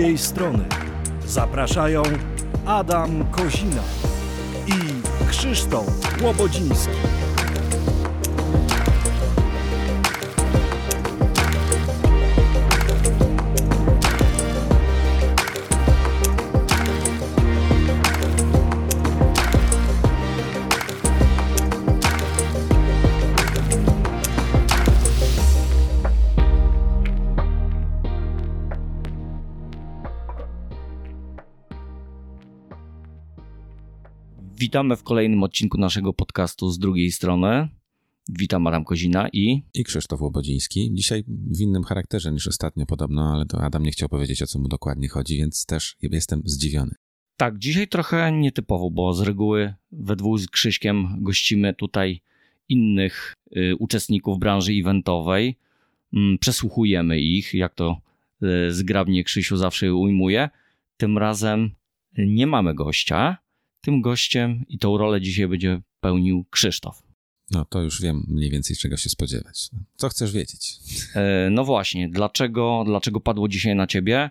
drugiej strony. Zapraszają Adam Kozina i Krzysztof Łobodziński. Witamy w kolejnym odcinku naszego podcastu z drugiej strony. Witam Adam Kozina i... I Krzysztof Łobodziński. Dzisiaj w innym charakterze niż ostatnio podobno, ale to Adam nie chciał powiedzieć, o co mu dokładnie chodzi, więc też jestem zdziwiony. Tak, dzisiaj trochę nietypowo, bo z reguły we dwóch z Krzyśkiem gościmy tutaj innych y, uczestników branży eventowej. Mm, przesłuchujemy ich, jak to y, zgrabnie Krzysiu zawsze ujmuje. Tym razem nie mamy gościa, tym gościem i tą rolę dzisiaj będzie pełnił Krzysztof. No to już wiem mniej więcej czego się spodziewać. Co chcesz wiedzieć? E, no właśnie, dlaczego, dlaczego padło dzisiaj na ciebie?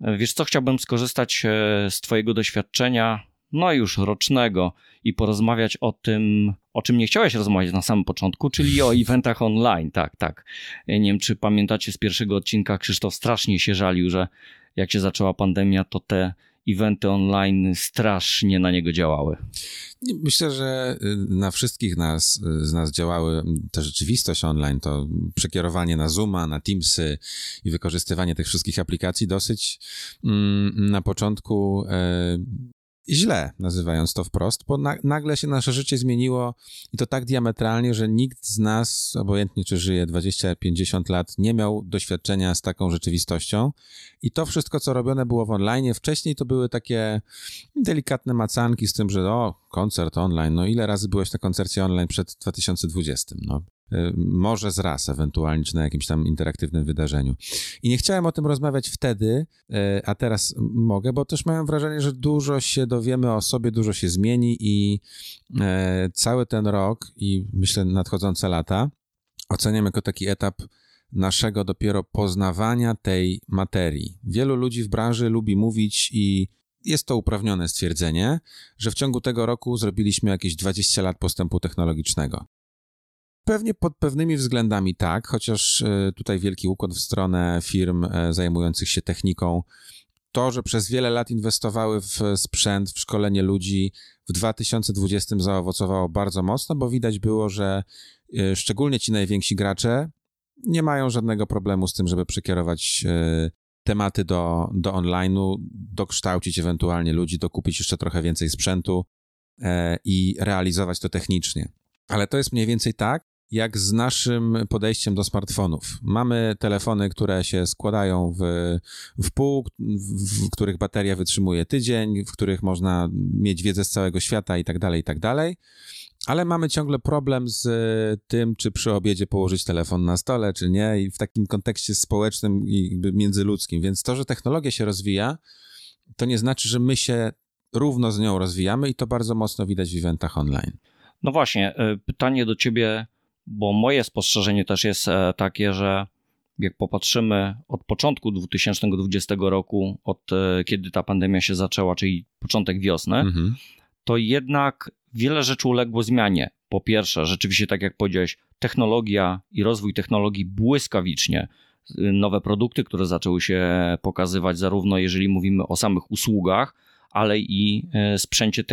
E, wiesz co, chciałbym skorzystać e, z twojego doświadczenia, no już rocznego i porozmawiać o tym, o czym nie chciałeś rozmawiać na samym początku, czyli o eventach online, tak, tak. Nie wiem, czy pamiętacie z pierwszego odcinka, Krzysztof strasznie się żalił, że jak się zaczęła pandemia, to te eventy online strasznie na niego działały. Myślę, że y, na wszystkich nas, y, z nas działały ta rzeczywistość online, to przekierowanie na Zooma, na Teamsy i wykorzystywanie tych wszystkich aplikacji dosyć mm, na początku e, źle, nazywając to wprost, bo na, nagle się nasze życie zmieniło i to tak diametralnie, że nikt z nas, obojętnie czy żyje 20-50 lat, nie miał doświadczenia z taką rzeczywistością. I to wszystko, co robione było w online, wcześniej to były takie delikatne macanki z tym, że o, koncert online, no ile razy byłeś na koncercie online przed 2020? No, może z raz ewentualnie, czy na jakimś tam interaktywnym wydarzeniu. I nie chciałem o tym rozmawiać wtedy, y, a teraz mogę, bo też miałem wrażenie, że dużo się dowiemy o sobie, dużo się zmieni i y, cały ten rok i myślę nadchodzące lata oceniam jako taki etap naszego dopiero poznawania tej materii. Wielu ludzi w branży lubi mówić i jest to uprawnione stwierdzenie, że w ciągu tego roku zrobiliśmy jakieś 20 lat postępu technologicznego. Pewnie pod pewnymi względami tak, chociaż e, tutaj wielki układ w stronę firm e, zajmujących się techniką. To, że przez wiele lat inwestowały w sprzęt, w szkolenie ludzi, w 2020 zaowocowało bardzo mocno, bo widać było, że e, szczególnie ci najwięksi gracze nie mają żadnego problemu z tym, żeby przekierować tematy do, do online'u, dokształcić ewentualnie ludzi, dokupić jeszcze trochę więcej sprzętu i realizować to technicznie. Ale to jest mniej więcej tak, jak z naszym podejściem do smartfonów. Mamy telefony, które się składają w, w pół, w, w których bateria wytrzymuje tydzień, w których można mieć wiedzę z całego świata i tak dalej, i tak dalej. Ale mamy ciągle problem z tym, czy przy obiedzie położyć telefon na stole, czy nie, i w takim kontekście społecznym i międzyludzkim. Więc to, że technologia się rozwija, to nie znaczy, że my się równo z nią rozwijamy i to bardzo mocno widać w eventach online. No właśnie, e, pytanie do ciebie bo moje spostrzeżenie też jest e, takie, że jak popatrzymy od początku 2020 roku, od e, kiedy ta pandemia się zaczęła, czyli początek wiosny, mhm. to jednak wiele rzeczy uległo zmianie. Po pierwsze, rzeczywiście, tak jak powiedziałeś, technologia i rozwój technologii błyskawicznie. Nowe produkty, które zaczęły się pokazywać, zarówno jeżeli mówimy o samych usługach, ale i e, sprzęcie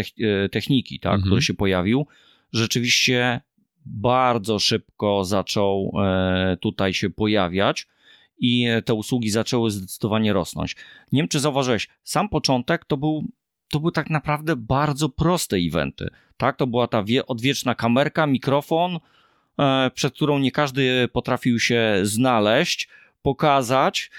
techniki, tak, mhm. który się pojawił. Rzeczywiście bardzo szybko zaczął e, tutaj się pojawiać i te usługi zaczęły zdecydowanie rosnąć. Nie wiem, czy zauważyłeś, sam początek to był, to był tak naprawdę bardzo proste eventy. Tak? To była ta wie, odwieczna kamerka, mikrofon, e, przed którą nie każdy potrafił się znaleźć pokazać.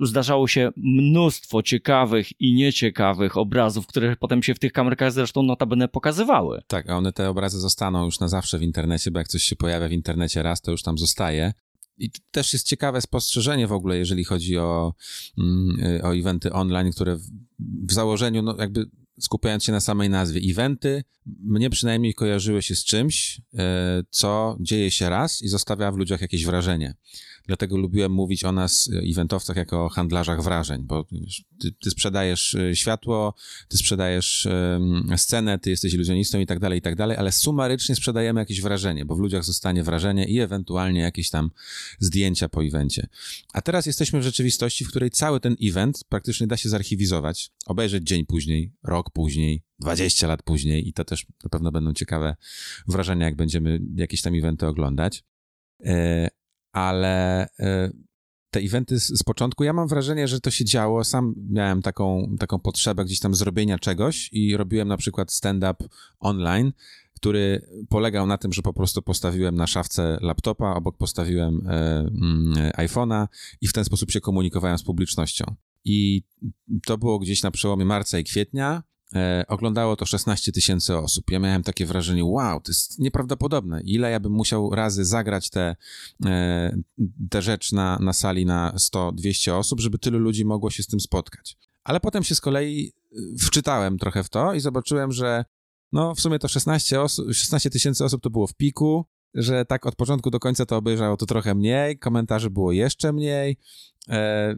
Zdarzało się mnóstwo ciekawych i nieciekawych obrazów, które potem się w tych kamerkach zresztą notabene pokazywały. Tak, a one te obrazy zostaną już na zawsze w internecie, bo jak coś się pojawia w internecie raz, to już tam zostaje. I też jest ciekawe spostrzeżenie w ogóle, jeżeli chodzi o, mm, o eventy online, które w, w założeniu, no jakby skupiając się na samej nazwie, eventy mnie przynajmniej kojarzyły się z czymś, e, co dzieje się raz i zostawia w ludziach jakieś wrażenie. Dlatego lubiłem mówić o nas, e, eventowcach, jako o handlarzach wrażeń, bo ty, ty, sprzedajesz e, światło, ty sprzedajesz scenę, ty jesteś iluzjonistą i tak dalej, i tak dalej, ale sumarycznie sprzedajemy jakieś wrażenie, bo w ludziach zostanie wrażenie i ewentualnie jakieś tam zdjęcia po evencie. A teraz jesteśmy w rzeczywistości, w której cały ten event praktycznie da się zarchiwizować, obejrzeć dzień później, rok później, 20 lat później i to też na pewno będą ciekawe wrażenia, jak będziemy jakieś tam eventy oglądać. E, ale e, te eventy z, z, początku, ja mam wrażenie, że to się działo. Sam miałem taką, taką potrzebę gdzieś tam zrobienia czegoś i robiłem na przykład stand-up online, który polegał na tym, że po prostu postawiłem na szafce laptopa, obok postawiłem e, mm, iPhone'a i w ten sposób się komunikowałem z publicznością. I to było gdzieś na przełomie marca i kwietnia. E, oglądało to 16 tysięcy osób. Ja miałem takie wrażenie, wow, to jest nieprawdopodobne. Ile ja bym musiał razy zagrać tę te, te rzecz na, na sali na 100-200 osób, żeby tylu ludzi mogło się z tym spotkać. Ale potem się z kolei e, wczytałem trochę w to i zobaczyłem, że no w sumie to 16 16 tysięcy osób to było w piku, że tak od początku do końca to obejrzało to trochę mniej, komentarzy było jeszcze mniej, e,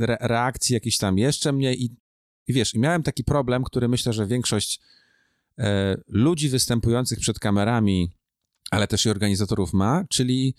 re, reakcji jakieś tam jeszcze mniej i i wiesz, i miałem taki problem, który myślę, że większość e, ludzi występujących przed kamerami, ale też i organizatorów ma, czyli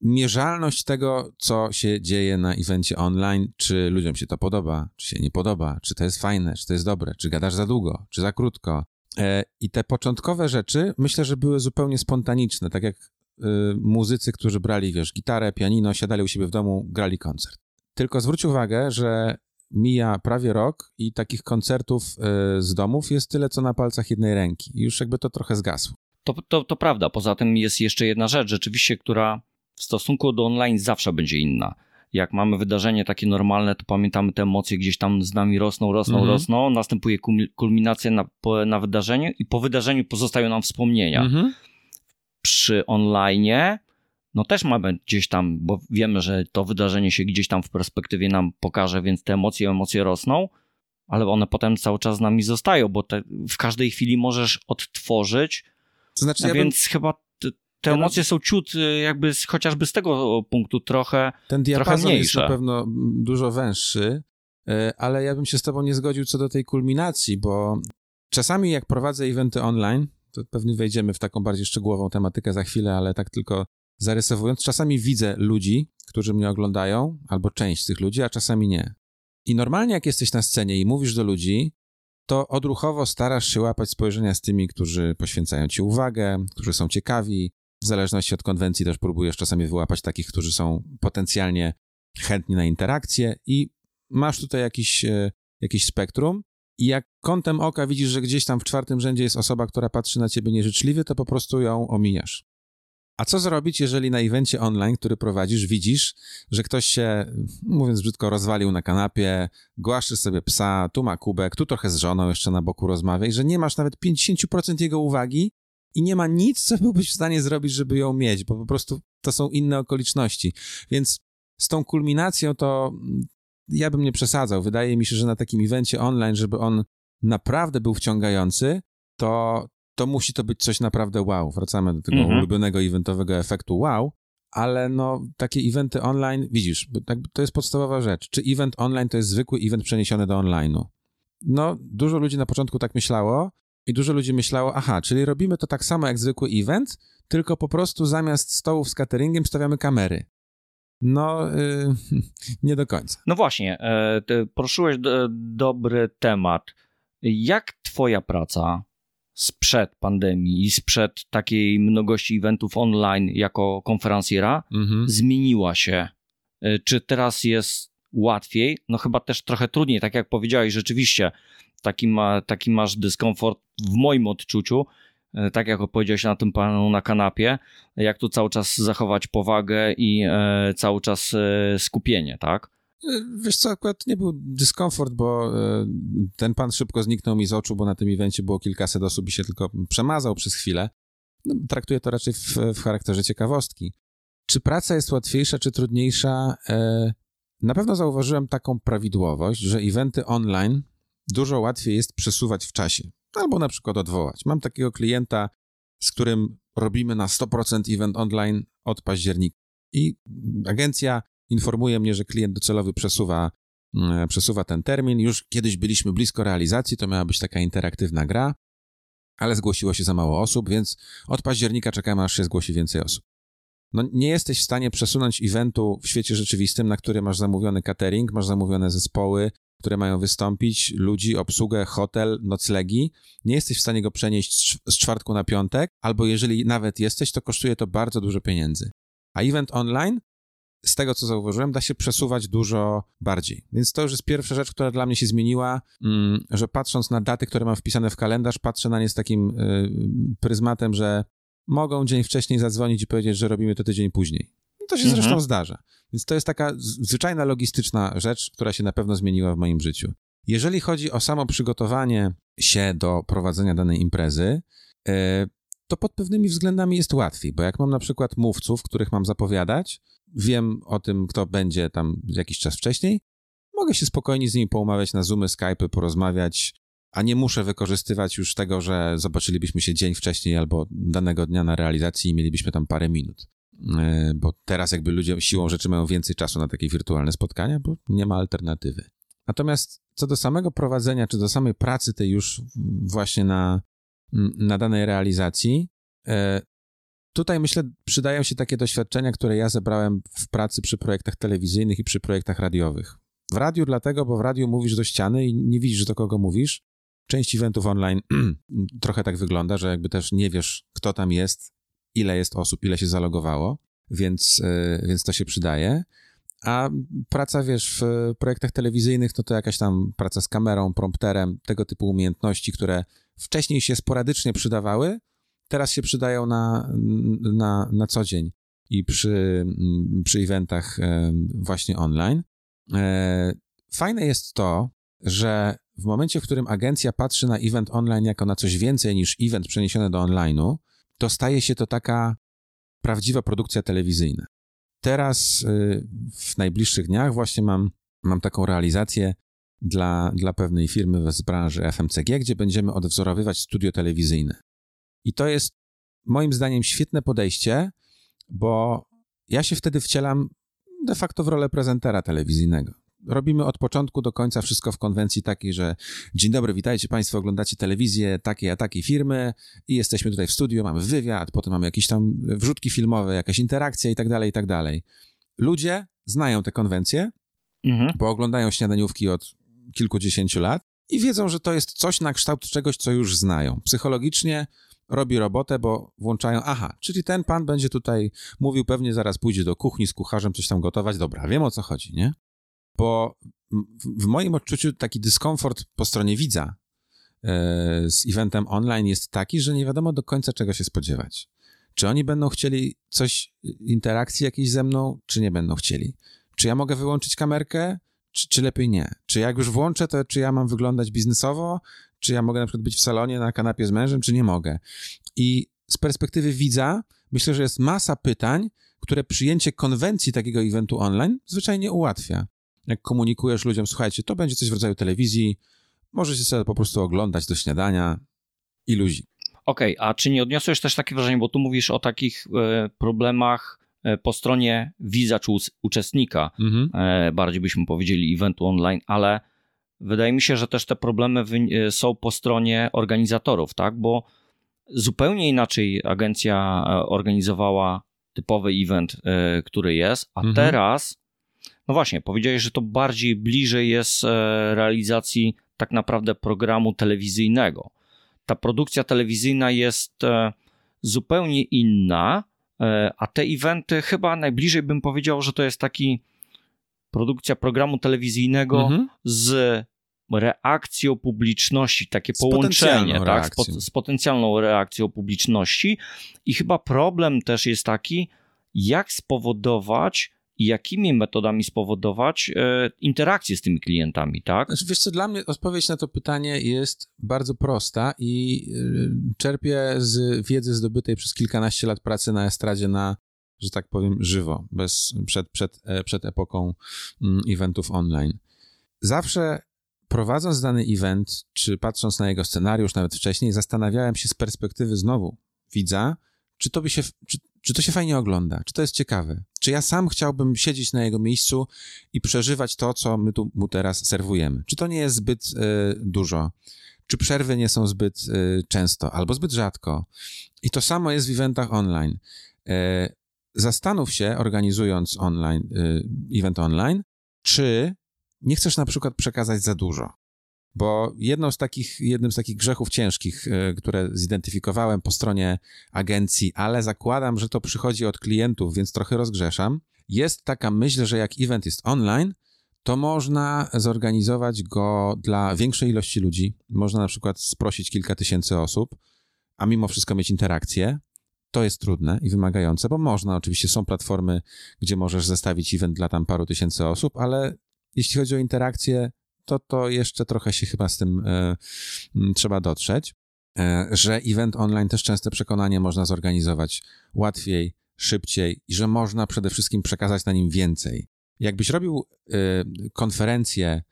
mierzalność tego, co się dzieje na evencie online, czy ludziom się to podoba, czy się nie podoba, czy to jest fajne, czy to jest dobre, czy gadasz za długo, czy za krótko. E, I te początkowe rzeczy myślę, że były zupełnie spontaniczne, tak jak y, muzycy, którzy brali, wiesz, gitarę, pianino, siadali u siebie w domu, grali koncert. Tylko zwróć uwagę, że mija prawie rok i takich koncertów e, z domów jest tyle, co na palcach jednej ręki. Już jakby to trochę zgasło. To, to, to prawda. Poza tym jest jeszcze jedna rzecz, rzeczywiście, która w stosunku do online zawsze będzie inna. Jak mamy wydarzenie takie normalne, to pamiętamy te emocje gdzieś tam z nami rosną, rosną, mhm. rosną. Następuje kulminacja na, na wydarzeniu i po wydarzeniu pozostają nam wspomnienia. Mhm. Przy online no też mamy gdzieś tam, bo wiemy, że to wydarzenie się gdzieś tam w perspektywie nam pokaże, więc te emocje, emocje rosną, ale one potem cały czas z nami zostają, bo te, w każdej chwili możesz odtworzyć. To znaczy, ja więc bym... chyba te, emocje są ciut y, jakby chociażby z tego punktu trochę Ten diapazon trochę jest na pewno dużo węższy, y, ale ja bym się z tobą nie zgodził co do tej kulminacji, bo czasami jak prowadzę eventy online, to pewnie wejdziemy w taką bardziej szczegółową tematykę za chwilę, ale tak tylko zarysowując, czasami widzę ludzi, którzy mnie oglądają, albo część z tych ludzi, a czasami nie. I normalnie, jak jesteś na scenie i mówisz do ludzi, to odruchowo starasz się łapać spojrzenia z tymi, którzy poświęcają ci uwagę, którzy są ciekawi. W zależności od konwencji też próbujesz czasami wyłapać takich, którzy są potencjalnie chętni na interakcję i masz tutaj jakiś, e, jakiś spektrum. I jak kątem oka widzisz, że gdzieś tam w czwartym rzędzie jest osoba, która patrzy na ciebie nieżyczliwie, to po prostu ją omijasz. A co zrobić, jeżeli na evencie online, który prowadzisz, widzisz, że ktoś się, mówiąc brzydko, rozwalił na kanapie, głaszczy sobie psa, tu ma kubek, tu trochę z żoną jeszcze na boku rozmawia i że nie masz nawet 50% jego uwagi i nie ma nic, co byłbyś w stanie zrobić, żeby ją mieć, bo po prostu to są inne okoliczności. Więc z tą kulminacją to ja bym nie przesadzał. Wydaje mi się, że na takim evencie online, żeby on naprawdę był wciągający, to, to musi to być coś naprawdę wow. Wracamy do tego mhm. ulubionego eventowego efektu wow, ale no takie eventy online, widzisz, to jest podstawowa rzecz. Czy event online to jest zwykły event przeniesiony do online'u? No, dużo ludzi na początku tak myślało i dużo ludzi myślało, aha, czyli robimy to tak samo jak zwykły event, tylko po prostu zamiast stołów z cateringiem stawiamy kamery. No, yy, nie do końca. No właśnie, e, poruszyłeś do, dobry temat. Jak twoja praca sprzed pandemii i sprzed takiej mnogości eventów online jako konferencjera mhm. zmieniła się. E, czy teraz jest łatwiej? No chyba też trochę trudniej, tak jak powiedziałeś, rzeczywiście taki, ma, taki masz dyskomfort w moim odczuciu, e, tak jak opowiedziałeś na tym panu na kanapie, jak tu cały czas zachować powagę i e, cały czas skupienie, tak? Wiesz co, akurat nie był dyskomfort, bo e, ten pan szybko zniknął mi z oczu, bo na tym evencie było kilkaset osób i się tylko przemazał przez chwilę. No, traktuję to raczej w, w charakterze ciekawostki. Czy praca jest łatwiejsza, czy trudniejsza? E, na pewno zauważyłem taką prawidłowość, że eventy online dużo łatwiej jest przesuwać w czasie, albo na przykład odwołać. Mam takiego klienta, z którym robimy na 100% event online od października I agencja informuje mnie, że klient docelowy przesuwa, mm, przesuwa ten termin. Już kiedyś byliśmy blisko realizacji, to miała być taka interaktywna gra, ale zgłosiło się za mało osób, więc od października czekamy, aż się zgłosi więcej osób. No, nie jesteś w stanie przesunąć eventu w świecie rzeczywistym, na który masz zamówiony catering, masz zamówione zespoły, które mają wystąpić, ludzi, obsługę, hotel, noclegi. Nie jesteś w stanie go przenieść z czwartku na piątek, albo jeżeli nawet jesteś, to kosztuje to bardzo dużo pieniędzy. A event online, z tego co zauważyłem, da się przesuwać dużo bardziej. Więc to już jest pierwsza rzecz, która dla mnie się zmieniła, mm, że patrząc na daty, które mam wpisane w kalendarz, patrzę na nie z takim y, pryzmatem, że mogą dzień wcześniej zadzwonić i powiedzieć, że robimy to tydzień później. To się mhm. zresztą zdarza. Więc to jest taka zwyczajna logistyczna rzecz, która się na pewno zmieniła w moim życiu. Jeżeli chodzi o samo przygotowanie się do prowadzenia danej imprezy, e, to pod pewnymi względami jest łatwiej, bo jak mam na przykład mówców, których mam zapowiadać, wiem o tym, kto będzie tam jakiś czas wcześniej, mogę się spokojnie z nimi poumawiać na Zoomy, Skype'y, porozmawiać, a nie muszę wykorzystywać już tego, że zobaczylibyśmy się dzień wcześniej albo danego dnia na realizacji i mielibyśmy tam parę minut. E, bo teraz jakby ludzie siłą rzeczy mają więcej czasu na takie wirtualne spotkania, bo nie ma alternatywy. Natomiast co do samego prowadzenia, czy do samej pracy tej już właśnie na, na danej realizacji, e, tutaj myślę przydają się takie doświadczenia, które ja zebrałem w pracy przy projektach telewizyjnych i przy projektach radiowych. W radiu dlatego, bo w radiu mówisz do ściany i nie widzisz, do kogo mówisz. Część eventów online trochę tak wygląda, że jakby też nie wiesz, kto tam jest, ile jest osób, ile się zalogowało, więc, e, więc to się przydaje. A praca, wiesz, w projektach telewizyjnych to to jakaś tam praca z kamerą, prompterem, tego typu umiejętności, które wcześniej się sporadycznie przydawały, teraz się przydają na, na, na co dzień i przy, przy eventach e, właśnie online. E, fajne jest to, że w momencie, w którym agencja patrzy na event online jako na coś więcej niż event przeniesiony do online'u, to staje się to taka prawdziwa produkcja telewizyjna. Teraz y, w najbliższych dniach właśnie mam, mam taką realizację dla, dla pewnej firmy z branży FMCG, gdzie będziemy odwzorowywać studio telewizyjne. I to jest moim zdaniem świetne podejście, bo ja się wtedy wcielam de facto w rolę prezentera telewizyjnego robimy od początku do końca wszystko w konwencji takiej, że dzień dobry, witajcie Państwo, oglądacie telewizję takiej a takiej firmy i jesteśmy tutaj w studiu, mamy wywiad, potem mamy jakieś tam wrzutki filmowe, jakaś interakcja i tak dalej, i tak dalej. Ludzie znają te konwencje, mhm. bo oglądają śniadaniówki od kilkudziesięciu lat i wiedzą, że to jest coś na kształt czegoś, co już znają. Psychologicznie robi robotę, bo włączają, aha, czyli ten pan będzie tutaj mówił, pewnie zaraz pójdzie do kuchni z kucharzem coś tam gotować, dobra, wiem o co chodzi, nie? bo w moim odczuciu taki dyskomfort po stronie widza e, z eventem online jest taki, że nie wiadomo do końca czego się spodziewać. Czy oni będą chcieli coś, interakcji jakiejś ze mną, czy nie będą chcieli? Czy ja mogę wyłączyć kamerkę, czy, czy lepiej nie? Czy jak już włączę, to czy ja mam wyglądać biznesowo, czy ja mogę na przykład być w salonie na kanapie z mężem, czy nie mogę? I z perspektywy widza myślę, że jest masa pytań, które przyjęcie konwencji takiego eventu online zwyczajnie ułatwia jak komunikujesz ludziom, słuchajcie, to będzie coś w rodzaju telewizji, możecie sobie po prostu oglądać do śniadania i luzik. Okej, okay, a czy nie odniosłeś też takie wrażenie, bo tu mówisz o takich e, problemach e, po stronie widza czy uczestnika, mhm. e, bardziej byśmy powiedzieli eventu online, ale wydaje mi się, że też te problemy e, są po stronie organizatorów, tak? Bo zupełnie inaczej agencja e, organizowała typowy event, e, który jest, a mhm. teraz no właśnie, powiedziałeś, że to bardziej bliżej jest realizacji tak naprawdę programu telewizyjnego. Ta produkcja telewizyjna jest zupełnie inna, a te eventy chyba najbliżej bym powiedział, że to jest taki produkcja programu telewizyjnego mhm. z reakcją publiczności, takie z połączenie tak, z, z potencjalną reakcją publiczności. I chyba problem też jest taki, jak spowodować i jakimi metodami spowodować e, interakcję z tymi klientami, tak? Znaczy, wiesz co, dla mnie odpowiedź na to pytanie jest bardzo prosta i e, czerpię z wiedzy zdobytej przez kilkanaście lat pracy na estradzie na, że tak powiem, żywo, bez, przed, przed, e, przed epoką mm, eventów online. Zawsze prowadząc dany event, czy patrząc na jego scenariusz nawet wcześniej, zastanawiałem się z perspektywy znowu widza, czy to by się, czy, czy to się fajnie ogląda, czy to jest ciekawe, czy ja sam chciałbym siedzieć na jego miejscu i przeżywać to, co my tu mu teraz serwujemy. Czy to nie jest zbyt y, dużo, czy przerwy nie są zbyt y, często, albo zbyt rzadko. I to samo jest w eventach online. Y, zastanów się, organizując online, event online, czy nie chcesz na przykład przekazać za dużo. Bo jedną z takich, jednym z takich grzechów ciężkich, e, które zidentyfikowałem po stronie agencji, ale zakładam, że to przychodzi od klientów, więc trochę rozgrzeszam, jest taka myśl, że jak event jest online, to można zorganizować go dla większej ilości ludzi. Można na przykład sprosić kilka tysięcy osób, a mimo wszystko mieć interakcję. To jest trudne i wymagające, bo można, oczywiście są platformy, gdzie możesz zestawić event dla tam paru tysięcy osób, ale jeśli chodzi o interakcję, to to jeszcze trochę się chyba z tym e, trzeba dotrzeć, e, że event online też częste przekonanie można zorganizować łatwiej, szybciej i że można przede wszystkim przekazać na nim więcej. Jakbyś robił e, konferencję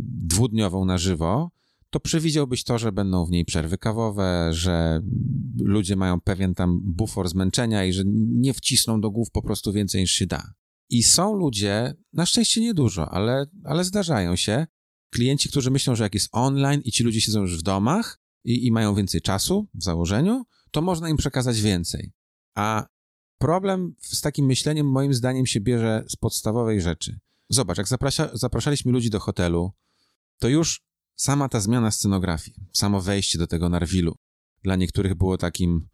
dwudniową na żywo, to przewidziałbyś to, że będą w niej przerwy kawowe, że ludzie mają pewien tam bufor zmęczenia i że nie wcisną do głów po prostu więcej niż się da. I są ludzie, na szczęście niedużo, ale, ale zdarzają się, klienci, którzy myślą, że jak jest online i ci ludzie siedzą już w domach i, i mają więcej czasu w założeniu, to można im przekazać więcej. A problem z takim myśleniem, moim zdaniem, się bierze z podstawowej rzeczy. Zobacz, jak zaprasza, zapraszaliśmy ludzi do hotelu, to już sama ta zmiana scenografii, samo wejście do tego Narwilu, dla niektórych było takim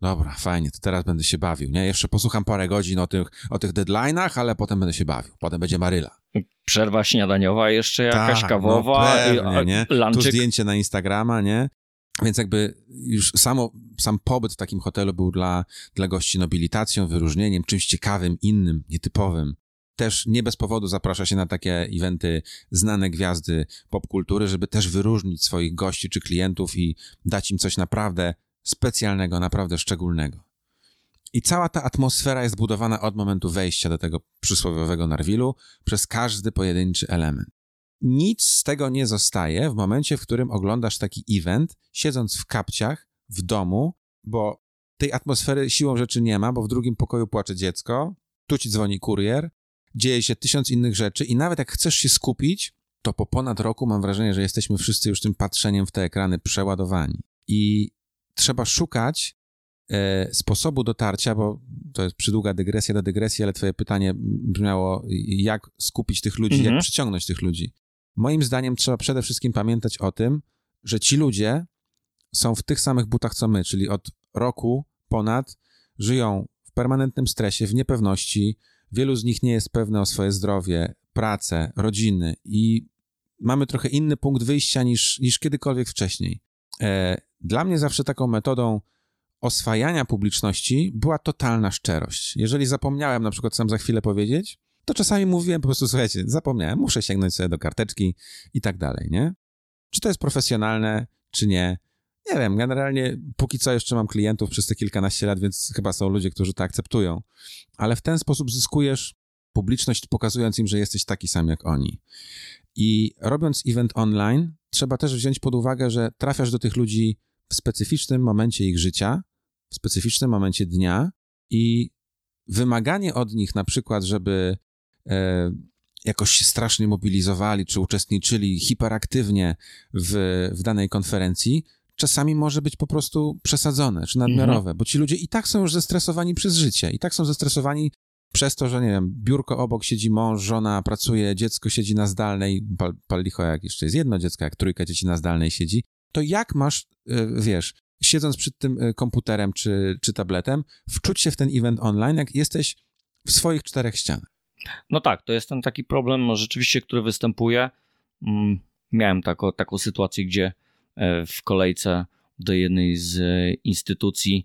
dobra, fajnie, to teraz będę się bawił, nie? Jeszcze posłucham parę godzin o tych, o tych deadline'ach, ale potem będę się bawił. Potem będzie Maryla. Przerwa śniadaniowa, jeszcze jakaś tak, kawowa, no pewnie, nie? Lunczyk. Tu zdjęcie na Instagrama, nie? Więc jakby już samo, sam pobyt w takim hotelu był dla, dla gości nobilitacją, wyróżnieniem, czymś ciekawym, innym, nietypowym. Też nie bez powodu zaprasza się na takie eventy znane gwiazdy popkultury, żeby też wyróżnić swoich gości czy klientów i dać im coś naprawdę specjalnego, naprawdę szczególnego. I cała ta atmosfera jest budowana od momentu wejścia do tego przysłowiowego Narwilu przez każdy pojedynczy element. Nic z tego nie zostaje w momencie, w którym oglądasz taki event, siedząc w kapciach, w domu, bo tej atmosfery siłą rzeczy nie ma, bo w drugim pokoju płacze dziecko, tu ci dzwoni kurier, dzieje się tysiąc innych rzeczy i nawet jak chcesz się skupić, to po ponad roku mam wrażenie, że jesteśmy wszyscy już tym patrzeniem w te ekrany przeładowani. I trzeba szukać e, sposobu dotarcia, bo to jest przydługa dygresja do dygresji, ale twoje pytanie brzmiało, jak skupić tych ludzi, mhm. jak przyciągnąć tych ludzi. Moim zdaniem trzeba przede wszystkim pamiętać o tym, że ci ludzie są w tych samych butach co my, czyli od roku ponad żyją w permanentnym stresie, w niepewności. Wielu z nich nie jest pewne o swoje zdrowie, pracę, rodziny i mamy trochę inny punkt wyjścia niż, niż kiedykolwiek wcześniej. E, dla mnie zawsze taką metodą oswajania publiczności była totalna szczerość. Jeżeli zapomniałem na przykład sam za chwilę powiedzieć, to czasami mówiłem po prostu, słuchajcie, zapomniałem, muszę sięgnąć sobie do karteczki i tak dalej, nie? Czy to jest profesjonalne, czy nie? Nie wiem, generalnie póki co jeszcze mam klientów przez te kilkanaście lat, więc chyba są ludzie, którzy to akceptują. Ale w ten sposób zyskujesz publiczność, pokazując im, że jesteś taki sam jak oni. I robiąc event online, trzeba też wziąć pod uwagę, że trafiasz do tych ludzi w specyficznym momencie ich życia, w specyficznym momencie dnia i wymaganie od nich na przykład, żeby e, jakoś się strasznie mobilizowali, czy uczestniczyli hiperaktywnie w, w danej konferencji, czasami może być po prostu przesadzone, czy nadmiarowe, mhm. bo ci ludzie i tak są już zestresowani przez życie, i tak są zestresowani przez to, że nie wiem, biurko obok siedzi mąż, żona pracuje, dziecko siedzi na zdalnej, pal, pal licho, jak jeszcze jest jedno dziecko, jak trójka dzieci na zdalnej siedzi, to jak masz, e, wiesz, siedząc przed tym e, komputerem czy, czy tabletem, wczuć się w ten event online, jak jesteś w swoich czterech ścianach? No tak, to jest ten taki problem no, rzeczywiście, który występuje. Mm, miałem taką, taką sytuację, gdzie w kolejce do jednej z instytucji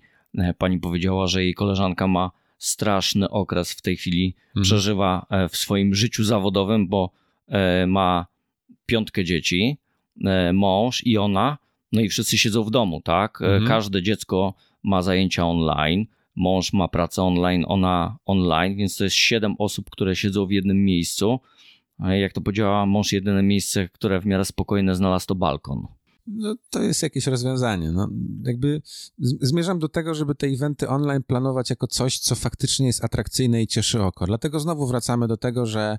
pani powiedziała, że jej koleżanka ma straszny okres w tej chwili mhm. przeżywa e, w swoim życiu zawodowym, bo e, ma piątkę dzieci, e, mąż i ona, no i wszyscy siedzą w domu, tak? Mhm. Każde dziecko ma zajęcia online, mąż ma pracę online, ona online, więc to jest siedem osób, które siedzą w jednym miejscu. Jak to powiedziała, mąż jedyne miejsce, które w miarę spokojne znalazł to balkon. No, to jest jakieś rozwiązanie. No, jakby zmierzam do tego, żeby te eventy online planować jako coś, co faktycznie jest atrakcyjne i cieszy oko. Dlatego znowu wracamy do tego, że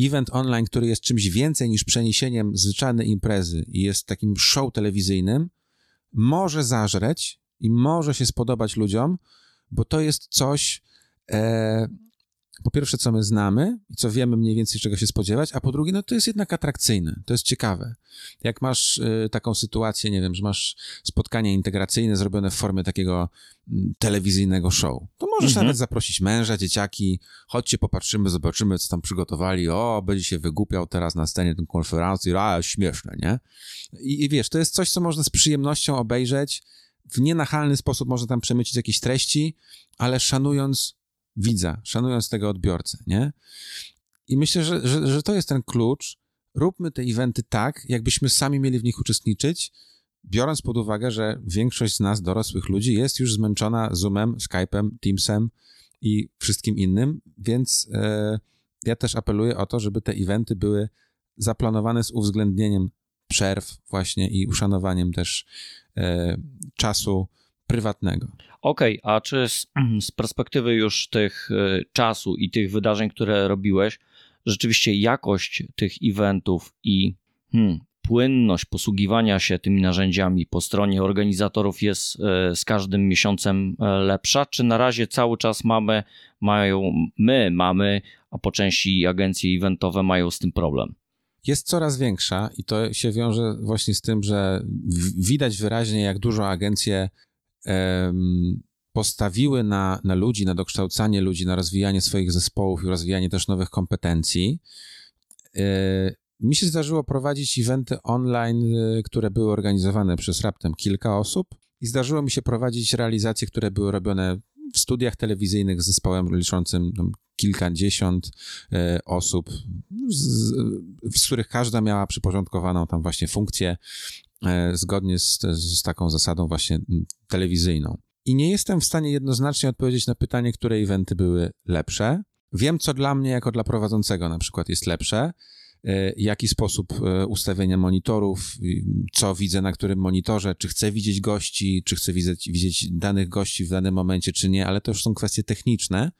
event online, który jest czymś więcej niż przeniesieniem zwyczajnej imprezy i jest takim show telewizyjnym, może zażreć i może się spodobać ludziom, bo to jest coś, e, po pierwsze, co my znamy i co wiemy mniej więcej, czego się spodziewać, a po drugie, no to jest jednak atrakcyjne, to jest ciekawe. Jak masz y, taką sytuację, nie wiem, że masz spotkanie integracyjne zrobione w formie takiego y, telewizyjnego show, to możesz mhm. nawet zaprosić męża, dzieciaki, chodźcie, popatrzymy, zobaczymy, co tam przygotowali, o, będzie się wygłupiał teraz na scenie tej konferencji, a, śmieszne, nie? I, I wiesz, to jest coś, co można z przyjemnością obejrzeć, w nienachalny sposób można tam przemycić jakieś treści, ale szanując widza, szanując tego odbiorcę, nie? I myślę, że, że, że to jest ten klucz. Róbmy te eventy tak, jakbyśmy sami mieli w nich uczestniczyć, biorąc pod uwagę, że większość z nas, dorosłych ludzi, jest już zmęczona Zoomem, Skype'em, Teamsem i wszystkim innym, więc e, ja też apeluję o to, żeby te eventy były zaplanowane z uwzględnieniem przerw właśnie i uszanowaniem też e, czasu prywatnego. Okej, okay, a czy z, z, perspektywy już tych y, czasu i tych wydarzeń, które robiłeś, rzeczywiście jakość tych eventów i hmm, płynność posługiwania się tymi narzędziami po stronie organizatorów jest y, z każdym miesiącem y, lepsza? Czy na razie cały czas mamy, mają, my mamy, a po części agencje eventowe mają z tym problem? jest coraz większa i to się wiąże właśnie z tym, że widać wyraźnie, jak dużo agencje postawiły na, na ludzi, na dokształcanie ludzi, na rozwijanie swoich zespołów i rozwijanie też nowych kompetencji. E, mi się zdarzyło prowadzić eventy online, e, które były organizowane przez raptem kilka osób i zdarzyło mi się prowadzić realizacje, które były robione w studiach telewizyjnych z zespołem liczącym kilkadziesiąt e, osób, z, z których każda miała przyporządkowaną tam właśnie funkcję zgodnie z, z taką zasadą właśnie telewizyjną. I nie jestem w stanie jednoznacznie odpowiedzieć na pytanie, które eventy były lepsze. Wiem, co dla mnie, jako dla prowadzącego na przykład jest lepsze, e, jaki sposób e, ustawienia monitorów, co widzę na którym monitorze, czy chcę widzieć gości, czy chcę widzieć, widzieć danych gości w danym momencie, czy nie, ale to już są kwestie techniczne.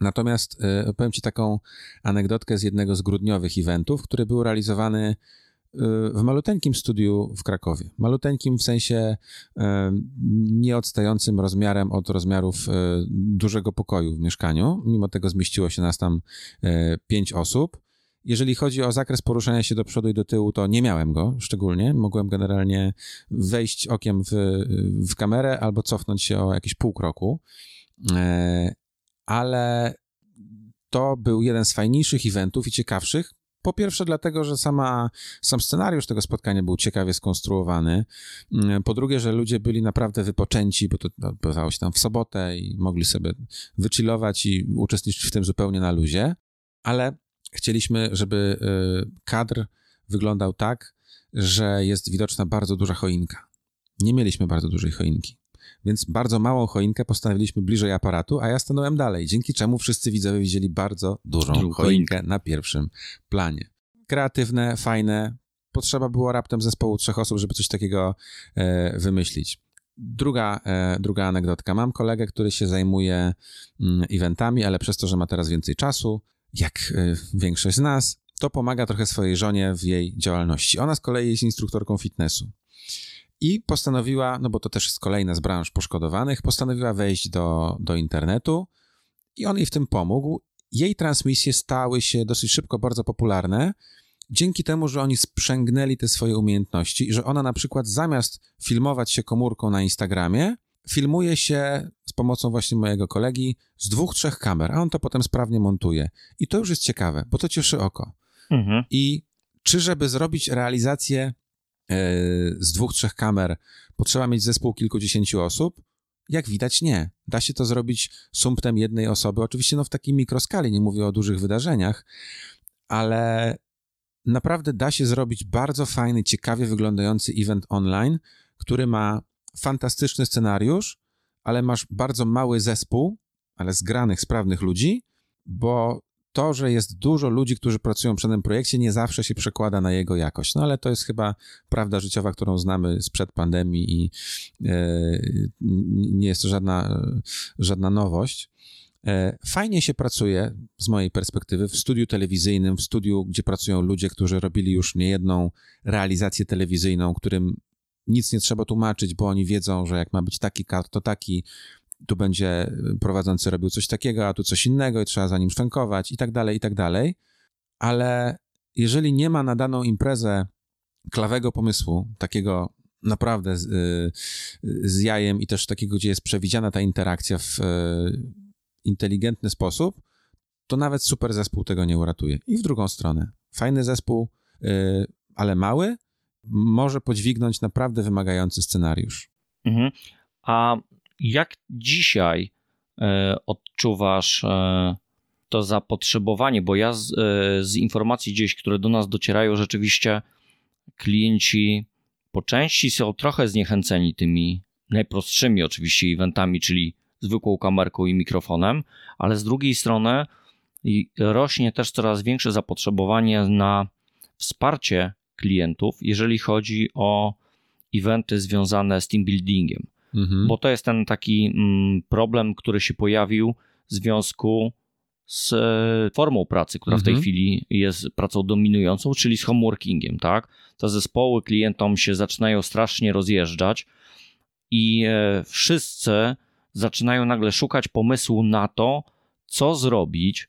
Natomiast powiem Ci taką anegdotkę z jednego z grudniowych eventów, który był realizowany w maluteńkim studiu w Krakowie. Maluteńkim w sensie e, nieodstającym rozmiarem od rozmiarów e, dużego pokoju w mieszkaniu. Mimo tego zmieściło się nas tam pięć osób. Jeżeli chodzi o zakres poruszania się do przodu i do tyłu, to nie miałem go szczególnie. Mogłem generalnie wejść okiem w, w kamerę albo cofnąć się o jakieś pół kroku. Ale to był jeden z fajniejszych eventów i ciekawszych, po pierwsze, dlatego, że sama, sam scenariusz tego spotkania był ciekawie skonstruowany. Mm, po drugie, że ludzie byli naprawdę wypoczęci, bo to odbywało się tam w sobotę i mogli sobie wychillować i uczestniczyć w tym zupełnie na luzie. Ale chcieliśmy, żeby y, kadr wyglądał tak, że jest widoczna bardzo duża choinka. Nie mieliśmy bardzo dużej choinki. Więc bardzo małą choinkę postawiliśmy bliżej aparatu, a ja stanąłem dalej, dzięki czemu wszyscy widzowie widzieli bardzo dużą choinkę, choinkę na pierwszym planie. Kreatywne, fajne. Potrzeba było raptem zespołu trzech osób, żeby coś takiego e, wymyślić. Druga, e, druga anegdotka. Mam kolegę, który się zajmuje mm, eventami, ale przez to, że ma teraz więcej czasu, jak e, większość z nas, to pomaga trochę swojej żonie w jej działalności. Ona z kolei jest instruktorką fitnessu i postanowiła, no bo to też jest kolejna z branż poszkodowanych, postanowiła wejść do, do internetu i on jej w tym pomógł. Jej transmisje stały się dosyć szybko bardzo popularne, dzięki temu, że oni sprzęgnęli te swoje umiejętności i że ona na przykład zamiast filmować się komórką na Instagramie, filmuje się z pomocą właśnie mojego kolegi z dwóch, trzech kamer, a on to potem sprawnie montuje. I to już jest ciekawe, bo to cieszy oko. Mhm. I czy żeby zrobić realizację z dwóch, trzech kamer potrzeba mieć zespół kilkudziesięciu osób? Jak widać, nie. Da się to zrobić sumptem jednej osoby, oczywiście no w takiej mikroskali, nie mówię o dużych wydarzeniach, ale naprawdę da się zrobić bardzo fajny, ciekawie wyglądający event online, który ma fantastyczny scenariusz, ale masz bardzo mały zespół, ale zgranych, sprawnych ludzi, bo to, że jest dużo ludzi, którzy pracują przy tym projekcie, nie zawsze się przekłada na jego jakość. No ale to jest chyba prawda życiowa, którą znamy sprzed pandemii i e, nie jest to żadna, żadna nowość. E, fajnie się pracuje, z mojej perspektywy, w studiu telewizyjnym, w studiu, gdzie pracują ludzie, którzy robili już niejedną realizację telewizyjną, którym nic nie trzeba tłumaczyć, bo oni wiedzą, że jak ma być taki kart, to taki, tu będzie prowadzący robił coś takiego, a tu coś innego i trzeba za nim szwękować i tak dalej, i tak dalej. Ale jeżeli nie ma na daną imprezę klawego pomysłu, takiego naprawdę z, y, z jajem i też takiego, gdzie jest przewidziana ta interakcja w y, inteligentny sposób, to nawet super zespół tego nie uratuje. I w drugą stronę. Fajny zespół, y, ale mały, może podźwignąć naprawdę wymagający scenariusz. Mhm. A jak dzisiaj e, odczuwasz e, to zapotrzebowanie? Bo ja z, e, z informacji gdzieś, które do nas docierają, rzeczywiście klienci po części są trochę zniechęceni tymi najprostszymi oczywiście eventami, czyli zwykłą kamerką i mikrofonem, ale z drugiej strony rośnie też coraz większe zapotrzebowanie na wsparcie klientów, jeżeli chodzi o eventy związane z team buildingiem. Mhm. Bo to jest ten taki mm, problem, który się pojawił w związku z e, formą pracy, która mhm. w tej mhm. chwili jest pracą dominującą, czyli z homeworkingiem, tak? Te zespoły klientom się zaczynają strasznie rozjeżdżać i e, wszyscy zaczynają nagle szukać pomysłu na to, co zrobić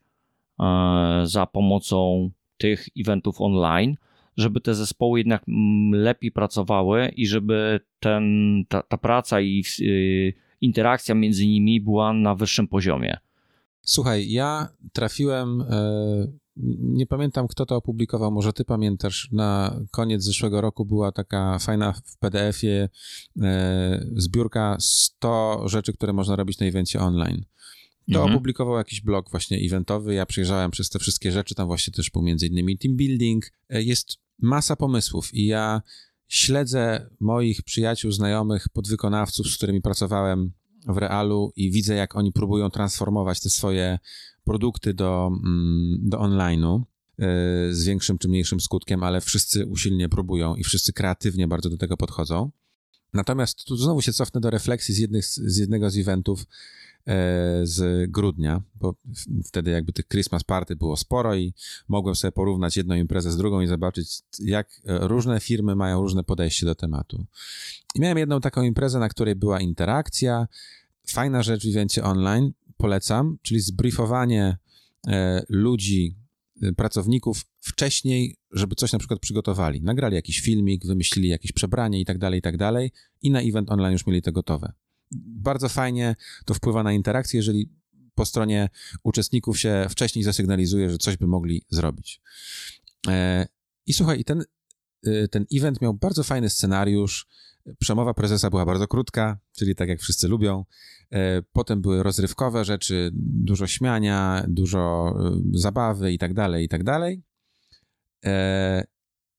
e, za pomocą tych eventów online, żeby te zespoły jednak mm, lepiej pracowały i żeby ten, ta, ta praca i y, interakcja między nimi była na wyższym poziomie. Słuchaj, ja trafiłem, e, nie pamiętam kto to opublikował, może ty pamiętasz, na koniec zeszłego roku była taka fajna w PDF-ie e, zbiórka 100 rzeczy, które można robić na evencie online. To mhm. opublikował jakiś blog właśnie eventowy, ja przejrzałem przez te wszystkie rzeczy, tam właśnie też był między innymi team building, e, jest masa pomysłów i ja śledzę moich przyjaciół, znajomych, podwykonawców, z którymi pracowałem w realu i widzę, jak oni próbują transformować te swoje produkty do, mm, do online'u e, z większym czy mniejszym skutkiem, ale wszyscy usilnie próbują i wszyscy kreatywnie bardzo do tego podchodzą. Natomiast tu znowu się cofnę do refleksji z, jednych, z jednego z eventów, z grudnia, bo wtedy jakby tych Christmas party było sporo i mogłem sobie porównać jedną imprezę z drugą i zobaczyć, jak różne firmy mają różne podejście do tematu. I miałem jedną taką imprezę, na której była interakcja, fajna rzecz w evencie online, polecam, czyli zbriefowanie e, ludzi, e, pracowników wcześniej, żeby coś na przykład przygotowali. Nagrali jakiś filmik, wymyślili jakieś przebranie i tak dalej, i tak dalej i na event online już mieli to gotowe bardzo fajnie to wpływa na interakcję, jeżeli po stronie uczestników się wcześniej zasygnalizuje, że coś by mogli zrobić. E, I słuchaj, ten, e, ten event miał bardzo fajny scenariusz. Przemowa prezesa była bardzo krótka, czyli tak jak wszyscy lubią. E, potem były rozrywkowe rzeczy, dużo śmiania, dużo zabawy i tak dalej, i tak dalej.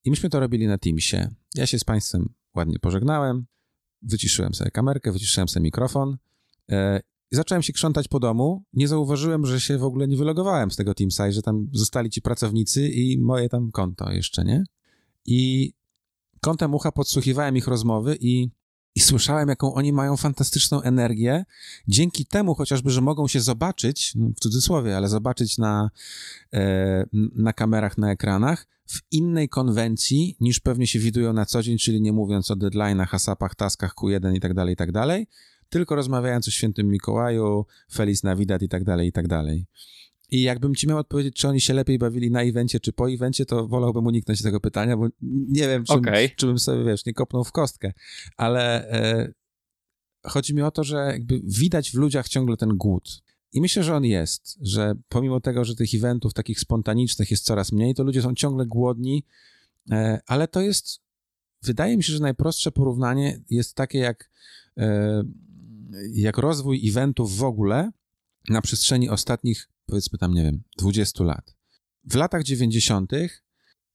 I myśmy to robili na Teamsie. Ja się z Państwem ładnie pożegnałem wyciszyłem sobie kamerkę, wyciszyłem sobie mikrofon e, i zacząłem się krzątać po domu. Nie zauważyłem, że się w ogóle nie wylogowałem z tego Teamside, że tam zostali ci pracownicy i moje tam konto jeszcze, nie? I kątem ucha podsłuchiwałem ich rozmowy i, i słyszałem, jaką oni mają fantastyczną energię. Dzięki temu chociażby, że mogą się zobaczyć, no w cudzysłowie, ale zobaczyć na, e, na kamerach, na ekranach, w innej konwencji niż pewnie się widują na co dzień, czyli nie mówiąc o deadline'ach, asapach, taskach Q1 i tak dalej, i tak dalej, tylko rozmawiając o świętym Mikołaju, Feliz Navidad i tak dalej, i tak dalej. I jakbym ci miał odpowiedzieć, czy oni się lepiej bawili na evencie, czy po evencie, to wolałbym uniknąć tego pytania, bo nie wiem, czy, okay. czy bym sobie, wiesz, nie kopnął w kostkę. Ale e, chodzi mi o to, że jakby widać w ludziach ciągle ten głód. I myślę, że on jest, że pomimo tego, że tych eventów takich spontanicznych jest coraz mniej, to ludzie są ciągle głodni, e, ale to jest, wydaje mi się, że najprostsze porównanie jest takie jak, e, jak rozwój eventów w ogóle na przestrzeni ostatnich, powiedzmy tam, nie wiem, 20 lat. W latach 90.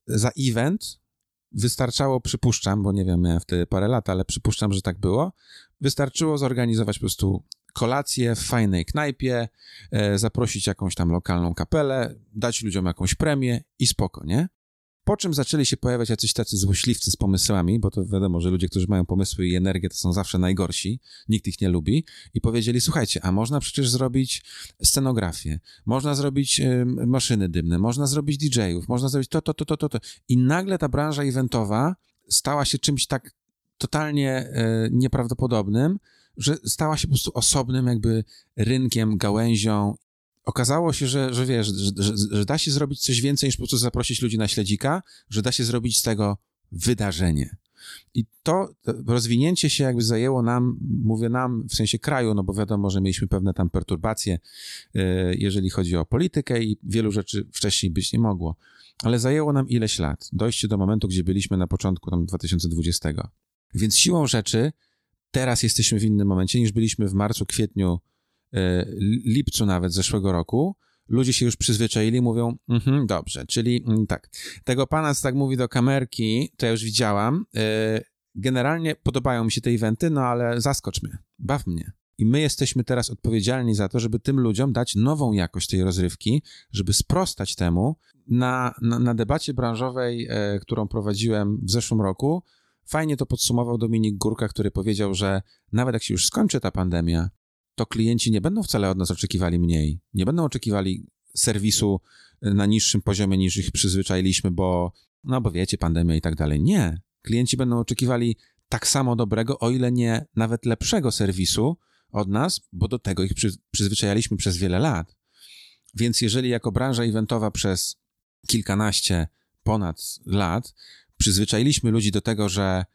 za event wystarczało, przypuszczam, bo nie wiem, miałem wtedy parę lat, ale przypuszczam, że tak było, wystarczyło zorganizować po prostu kolację w fajnej knajpie, e, zaprosić jakąś tam lokalną kapelę, dać ludziom jakąś premię i spoko, nie? Po czym zaczęli się pojawiać jacyś tacy złośliwcy z pomysłami, bo to wiadomo, że ludzie, którzy mają pomysły i energię, to są zawsze najgorsi, nikt ich nie lubi, i powiedzieli, słuchajcie, a można przecież zrobić scenografię, można zrobić y, maszyny dymne, można zrobić DJ-ów, można zrobić to, to, to, to, to. I nagle ta branża eventowa stała się czymś tak totalnie y, nieprawdopodobnym, że stała się po prostu osobnym jakby rynkiem, gałęzią okazało się, że, że wiesz, że, że, że, da się zrobić coś więcej niż po prostu zaprosić ludzi na śledzika, że da się zrobić z tego wydarzenie. I to rozwinięcie się jakby zajęło nam, mówię nam w sensie kraju, no bo wiadomo, że mieliśmy pewne tam perturbacje, e, jeżeli chodzi o politykę i wielu rzeczy wcześniej być nie mogło. Ale zajęło nam ileś lat, dojście do momentu, gdzie byliśmy na początku tam 2020. Więc siłą rzeczy teraz jesteśmy w innym momencie niż byliśmy w marcu, kwietniu lipcu nawet zeszłego roku, ludzie się już przyzwyczaili, mówią, mhm, dobrze, czyli mm, tak, tego pana, co tak mówi do kamerki, to ja już widziałam, e, generalnie podobają mi się te eventy, no ale zaskocz mnie, baw mnie. I my jesteśmy teraz odpowiedzialni za to, żeby tym ludziom dać nową jakość tej rozrywki, żeby sprostać temu. Na, na, na debacie branżowej, e, którą prowadziłem w zeszłym roku, fajnie to podsumował Dominik Górka, który powiedział, że nawet jak się już skończy ta pandemia, to klienci nie będą wcale od nas oczekiwali mniej. Nie będą oczekiwali serwisu na niższym poziomie niż ich przyzwyczailiśmy, bo, no bo wiecie, pandemia i tak dalej. Nie. Klienci będą oczekiwali tak samo dobrego, o ile nie nawet lepszego serwisu od nas, bo do tego ich przy, przyzwyczajaliśmy przez wiele lat. Więc jeżeli jako branża eventowa przez kilkanaście, ponad lat przyzwyczailiśmy ludzi do tego, że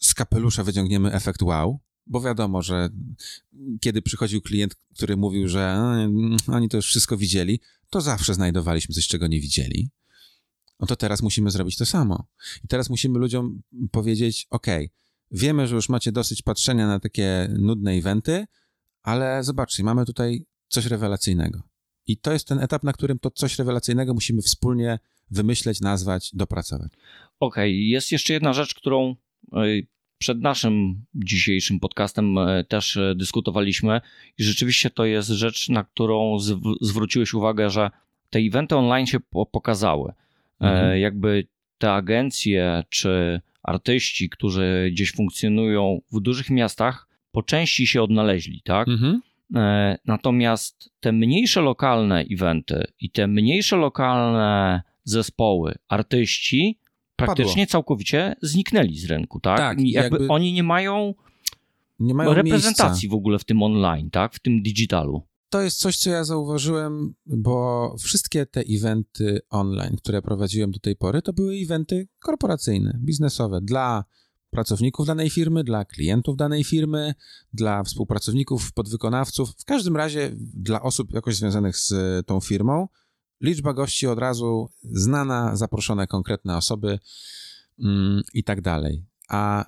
z kapelusza wyciągniemy efekt wow, bo wiadomo, że kiedy przychodził klient, który mówił, że no, oni to już wszystko widzieli, to zawsze znajdowaliśmy coś, czego nie widzieli. No to teraz musimy zrobić to samo. I teraz musimy ludziom powiedzieć: OK, wiemy, że już macie dosyć patrzenia na takie nudne eventy, ale zobaczcie, mamy tutaj coś rewelacyjnego. I to jest ten etap, na którym to coś rewelacyjnego musimy wspólnie wymyśleć, nazwać, dopracować. Okej, okay. jest jeszcze jedna rzecz, którą przed naszym dzisiejszym podcastem e, też e, dyskutowaliśmy i rzeczywiście to jest rzecz, na którą zwróciłeś uwagę, że te eventy online się pokazały. E, mhm. Jakby te agencje czy artyści, którzy gdzieś funkcjonują w dużych miastach, po części się odnaleźli, tak? Mhm. Natomiast te mniejsze lokalne eventy i te mniejsze lokalne zespoły, artyści praktycznie padło. całkowicie zniknęli z rynku, tak? tak jakby, jakby, oni nie mają, nie mają reprezentacji miejsca. w ogóle w tym online, tak? W tym digitalu. To jest coś, co ja zauważyłem, bo wszystkie te eventy online, które prowadziłem do tej pory, to były eventy korporacyjne, biznesowe dla pracowników danej firmy, dla klientów danej firmy, dla współpracowników, podwykonawców, w każdym razie dla osób jakoś związanych z tą firmą, Liczba gości od razu znana, zaproszone konkretne osoby mm, i tak dalej. A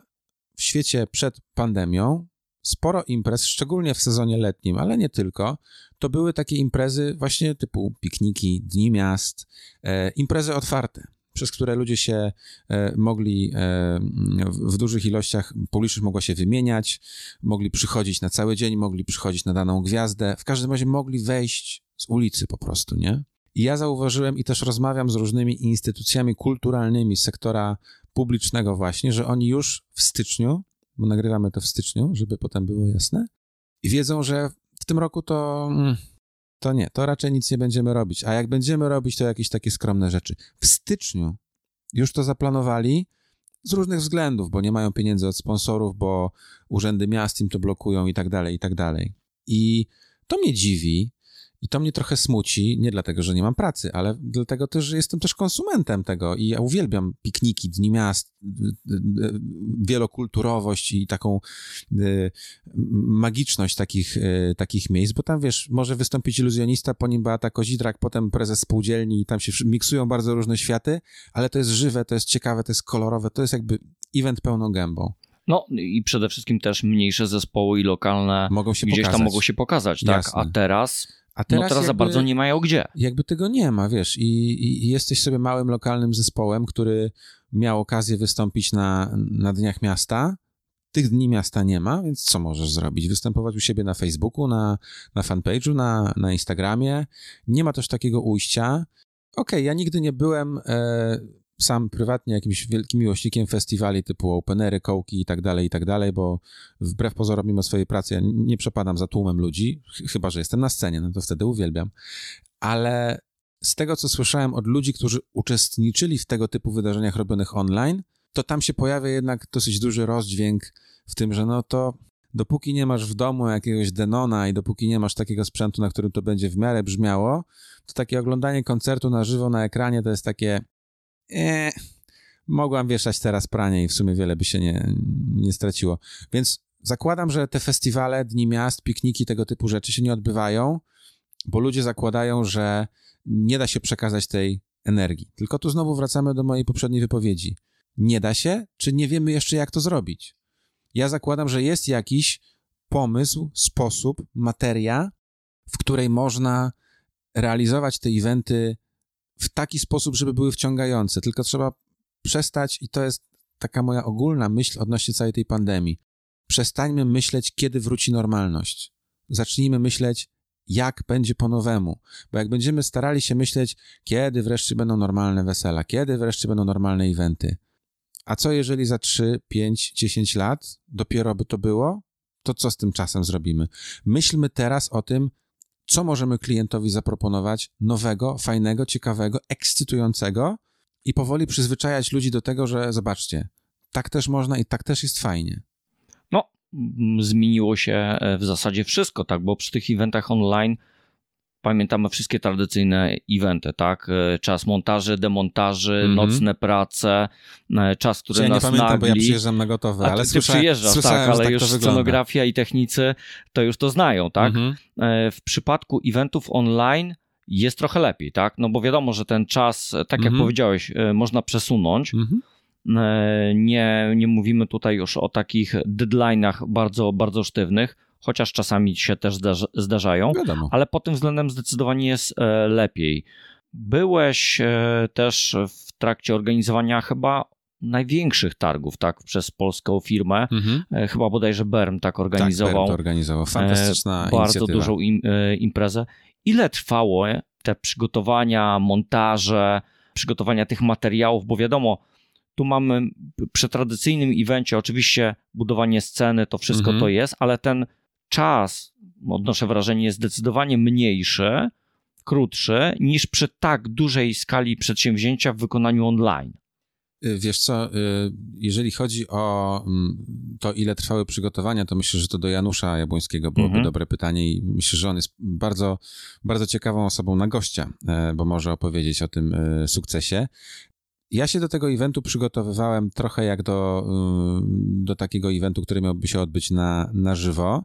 w świecie przed pandemią sporo imprez, szczególnie w sezonie letnim, ale nie tylko, to były takie imprezy właśnie typu pikniki, dni miast, e, imprezy otwarte, przez które ludzie się e, mogli e, w, dużych ilościach publicznych mogło się wymieniać, mogli przychodzić na cały dzień, mogli przychodzić na daną gwiazdę, w każdym razie mogli wejść z ulicy po prostu, nie? I ja zauważyłem i też rozmawiam z różnymi instytucjami kulturalnymi sektora publicznego właśnie, że oni już w styczniu, bo nagrywamy to w styczniu, żeby potem było jasne, wiedzą, że w tym roku to, mm, to nie, to raczej nic nie będziemy robić. A jak będziemy robić, to jakieś takie skromne rzeczy. W styczniu już to zaplanowali z różnych względów, bo nie mają pieniędzy od sponsorów, bo urzędy miast im to blokują i tak dalej, i tak dalej. I to mnie dziwi, i to mnie trochę smuci, nie dlatego, że nie mam pracy, ale dlatego też, że jestem też konsumentem tego i ja uwielbiam pikniki, dni miast, wielokulturowość i taką y, magiczność takich, y, takich miejsc, bo tam wiesz, może wystąpić iluzjonista, po nim Beata Kozidrak, potem prezes spółdzielni i tam się miksują bardzo różne światy, ale to jest żywe, to jest ciekawe, to jest kolorowe, to jest jakby event pełną gębą. No i przede wszystkim też mniejsze zespoły i lokalne mogą się gdzieś pokazać. tam mogą się pokazać, tak? A teraz a teraz, no teraz jakby, za bardzo nie mają gdzie. Jakby tego nie ma, wiesz, i, i, jesteś sobie małym lokalnym zespołem, który miał okazję wystąpić na, na Dniach Miasta, tych dni miasta nie ma, więc co możesz zrobić? Występować u siebie na Facebooku, na, na fanpage'u, na, na Instagramie. Nie ma też takiego ujścia. Okej, okay, ja nigdy nie byłem e, sam prywatnie jakimś wielkim miłośnikiem festiwali typu openery, kołki i tak dalej, i tak dalej, bo wbrew pozorom, mimo swojej pracy, ja nie przepadam za tłumem ludzi, chyba, że jestem na scenie, no to wtedy uwielbiam. Ale z tego, co słyszałem od ludzi, którzy uczestniczyli w tego typu wydarzeniach robionych online, to tam się pojawia jednak dosyć duży rozdźwięk w tym, że no to dopóki nie masz w domu jakiegoś Denona i dopóki nie masz takiego sprzętu, na którym to będzie w miarę brzmiało, to takie oglądanie koncertu na żywo na ekranie to jest takie e, mogłam wieszać teraz pranie i w sumie wiele by się nie, nie straciło. Więc zakładam, że te festiwale, dni miast, pikniki, tego typu rzeczy się nie odbywają, bo ludzie zakładają, że nie da się przekazać tej energii. Tylko tu znowu wracamy do mojej poprzedniej wypowiedzi. Nie da się, czy nie wiemy jeszcze, jak to zrobić? Ja zakładam, że jest jakiś pomysł, sposób, materia, w której można realizować te eventy w taki sposób, żeby były wciągające. Tylko trzeba przestać, i to jest taka moja ogólna myśl odnośnie całej tej pandemii. Przestańmy myśleć, kiedy wróci normalność. Zacznijmy myśleć, jak będzie po nowemu. Bo jak będziemy starali się myśleć, kiedy wreszcie będą normalne wesela, kiedy wreszcie będą normalne eventy, a co jeżeli za 3, 5, 10 lat dopiero by to było, to co z tym czasem zrobimy? Myślmy teraz o tym, co możemy klientowi zaproponować nowego, fajnego, ciekawego, ekscytującego i powoli przyzwyczajać ludzi do tego, że zobaczcie, tak też można i tak też jest fajnie. No, zmieniło się e, w zasadzie wszystko, tak, bo przy tych eventach online pamiętamy wszystkie tradycyjne eventy, tak? E, czas montaży, demontaży, mm -hmm. nocne prace, e, czas, który ja nas nie pamiętam, nagli. bo ja przyjeżdżam na gotowe, ale ty, ty przyjeżdżasz, tak, ale tak już scenografia i technicy to już to znają, tak? Mm -hmm. W przypadku eventów online jest trochę lepiej, tak? No bo wiadomo, że ten czas, tak jak mm -hmm. powiedziałeś, można przesunąć. Mhm. Nie, nie mówimy tutaj już o takich deadline'ach bardzo, bardzo sztywnych, chociaż czasami się też zdarzają, Wiadomo. ale pod tym względem zdecydowanie jest e, lepiej. Byłeś e, też w trakcie organizowania chyba największych targów, tak, przez polską firmę. Mhm. E, chyba bodajże Berm tak organizował. Tak, Berm to organizował. Fantastyczna Bardzo dużą im, imprezę. Ile trwało te przygotowania, montaże, przygotowania tych materiałów, bo wiadomo, tu mamy przy tradycyjnym evencie oczywiście budowanie sceny, to wszystko mhm. to jest, ale ten czas, odnoszę wrażenie, jest zdecydowanie mniejszy, krótszy niż przy tak dużej skali przedsięwzięcia w wykonaniu online. Y, wiesz co, y, jeżeli chodzi o mm, to, ile trwały przygotowania, to myślę, że to do Janusza Jabłońskiego byłoby mhm. dobre pytanie i myślę, że on jest bardzo, bardzo ciekawą osobą na gościa, e, bo może opowiedzieć o tym e, sukcesie. Ja się do tego eventu przygotowywałem trochę jak do, y, do takiego eventu, który miałby się odbyć na, na żywo.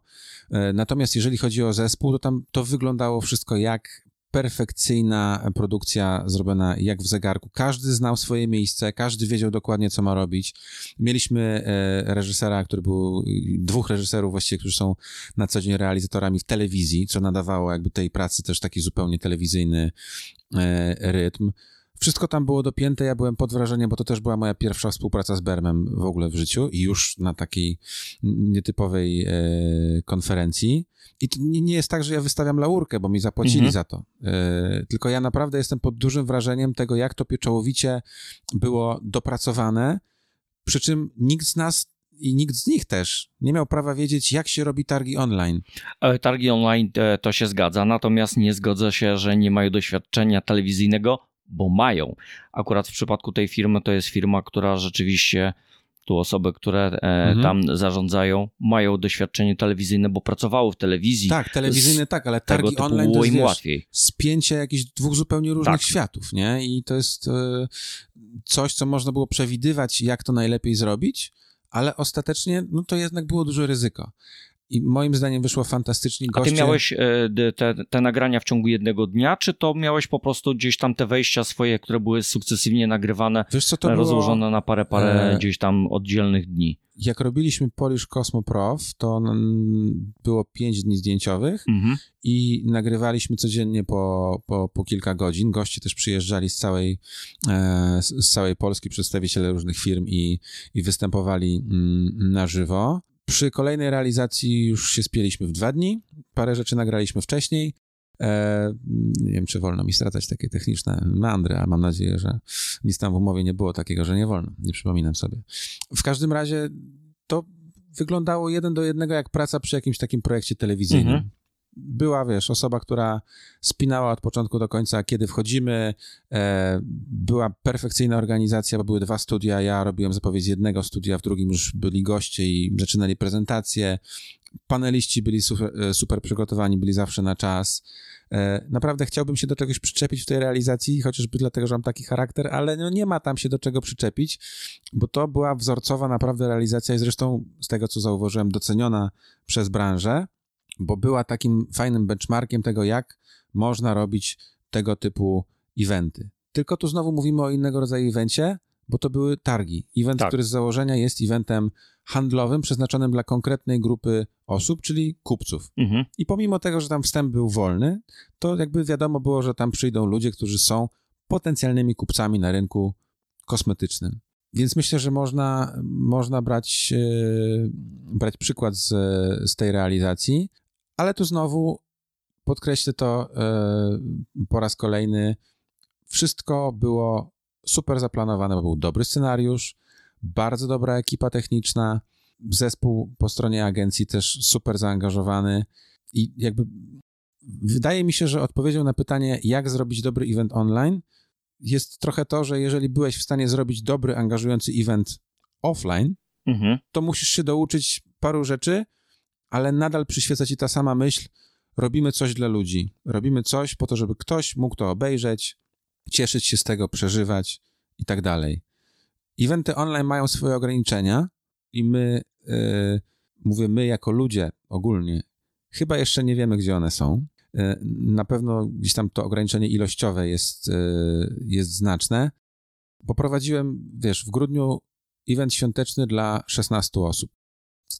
E, natomiast jeżeli chodzi o zespół, to tam to wyglądało wszystko jak perfekcyjna produkcja zrobiona jak w zegarku. Każdy znał swoje miejsce, każdy wiedział dokładnie, co ma robić. Mieliśmy e, reżysera, który był, dwóch reżyserów właściwie, którzy są na co dzień realizatorami w telewizji, co nadawało jakby tej pracy też taki zupełnie telewizyjny e, rytm. Wszystko tam było dopięte, ja byłem pod wrażeniem, bo to też była moja pierwsza współpraca z Bermem w ogóle w życiu i już na takiej nietypowej e, konferencji. I to nie, nie, jest tak, że ja wystawiam laurkę, bo mi zapłacili mhm. za to. E, tylko ja naprawdę jestem pod dużym wrażeniem tego, jak to pieczołowicie było dopracowane, przy czym nikt z nas i nikt z nich też nie miał prawa wiedzieć, jak się robi targi online. E, targi online to się zgadza, natomiast nie zgodzę się, że nie mają doświadczenia telewizyjnego bo mają. Akurat w przypadku tej firmy to jest firma, która rzeczywiście tu osoby, które e, mhm. tam zarządzają, mają doświadczenie telewizyjne, bo pracowały w telewizji. Tak, telewizyjne tak, ale targi online było to jest, im łatwiej. spięcie jakichś dwóch zupełnie różnych tak. światów, nie? I to jest e, coś, co można było przewidywać, jak to najlepiej zrobić, ale ostatecznie, no to jednak było duże ryzyko. I moim zdaniem wyszło fantastycznie. A ty miałeś e, te, te nagrania w ciągu jednego dnia, czy to miałeś po prostu gdzieś tam te wejścia swoje, które były sukcesywnie nagrywane, Wiesz co, to rozłożone było... na parę, parę e... gdzieś tam oddzielnych dni? Jak robiliśmy Polish Cosmo Prof, to było pięć dni zdjęciowych mhm. i nagrywaliśmy codziennie po, po, po kilka godzin. Goście też przyjeżdżali z całej, e, z całej Polski, przedstawiciele różnych firm i, i występowali mm, na żywo. Przy kolejnej realizacji już się spieliśmy w dwa dni. Parę rzeczy nagraliśmy wcześniej. E, nie wiem, czy wolno mi stracać takie techniczne meandry, a mam nadzieję, że nic tam w umowie nie było takiego, że nie wolno. Nie przypominam sobie. W każdym razie to wyglądało jeden do jednego jak praca przy jakimś takim projekcie telewizyjnym. Mhm. Była, wiesz, osoba, która spinała od początku do końca, kiedy wchodzimy. E, była perfekcyjna organizacja, bo były dwa studia. Ja robiłem zapowiedź jednego studia, w drugim już byli goście i zaczynali prezentację. Paneliści byli super, e, super przygotowani, byli zawsze na czas. E, naprawdę chciałbym się do czegoś przyczepić w tej realizacji, chociażby dlatego, że mam taki charakter, ale no nie ma tam się do czego przyczepić, bo to była wzorcowa naprawdę realizacja i zresztą z tego, co zauważyłem, doceniona przez branżę, bo była takim fajnym benchmarkiem tego, jak można robić tego typu eventy. Tylko tu znowu mówimy o innego rodzaju evencie, bo to były targi. Event, tak. który z założenia jest eventem handlowym przeznaczonym dla konkretnej grupy osób, czyli kupców. Mhm. I pomimo tego, że tam wstęp był wolny, to jakby wiadomo było, że tam przyjdą ludzie, którzy są potencjalnymi kupcami na rynku kosmetycznym. Więc myślę, że można, można brać, yy, brać przykład z, z tej realizacji, ale tu znowu podkreślę to yy, po raz kolejny. Wszystko było super zaplanowane, bo był dobry scenariusz, bardzo dobra ekipa techniczna, zespół po stronie agencji też super zaangażowany i jakby wydaje mi się, że odpowiedzią na pytanie, jak zrobić dobry event online, jest trochę to, że jeżeli byłeś w stanie zrobić dobry, angażujący event offline, mhm. to musisz się douczyć paru rzeczy, ale nadal przyświeca ci ta sama myśl, robimy coś dla ludzi, robimy coś po to, żeby ktoś mógł to obejrzeć, cieszyć się z tego, przeżywać i tak dalej. Eventy online mają swoje ograniczenia i my, yy, mówię my jako ludzie ogólnie, chyba jeszcze nie wiemy, gdzie one są. Yy, na pewno gdzieś tam to ograniczenie ilościowe jest, yy, jest znaczne. Poprowadziłem, wiesz, w grudniu event świąteczny dla 16 osób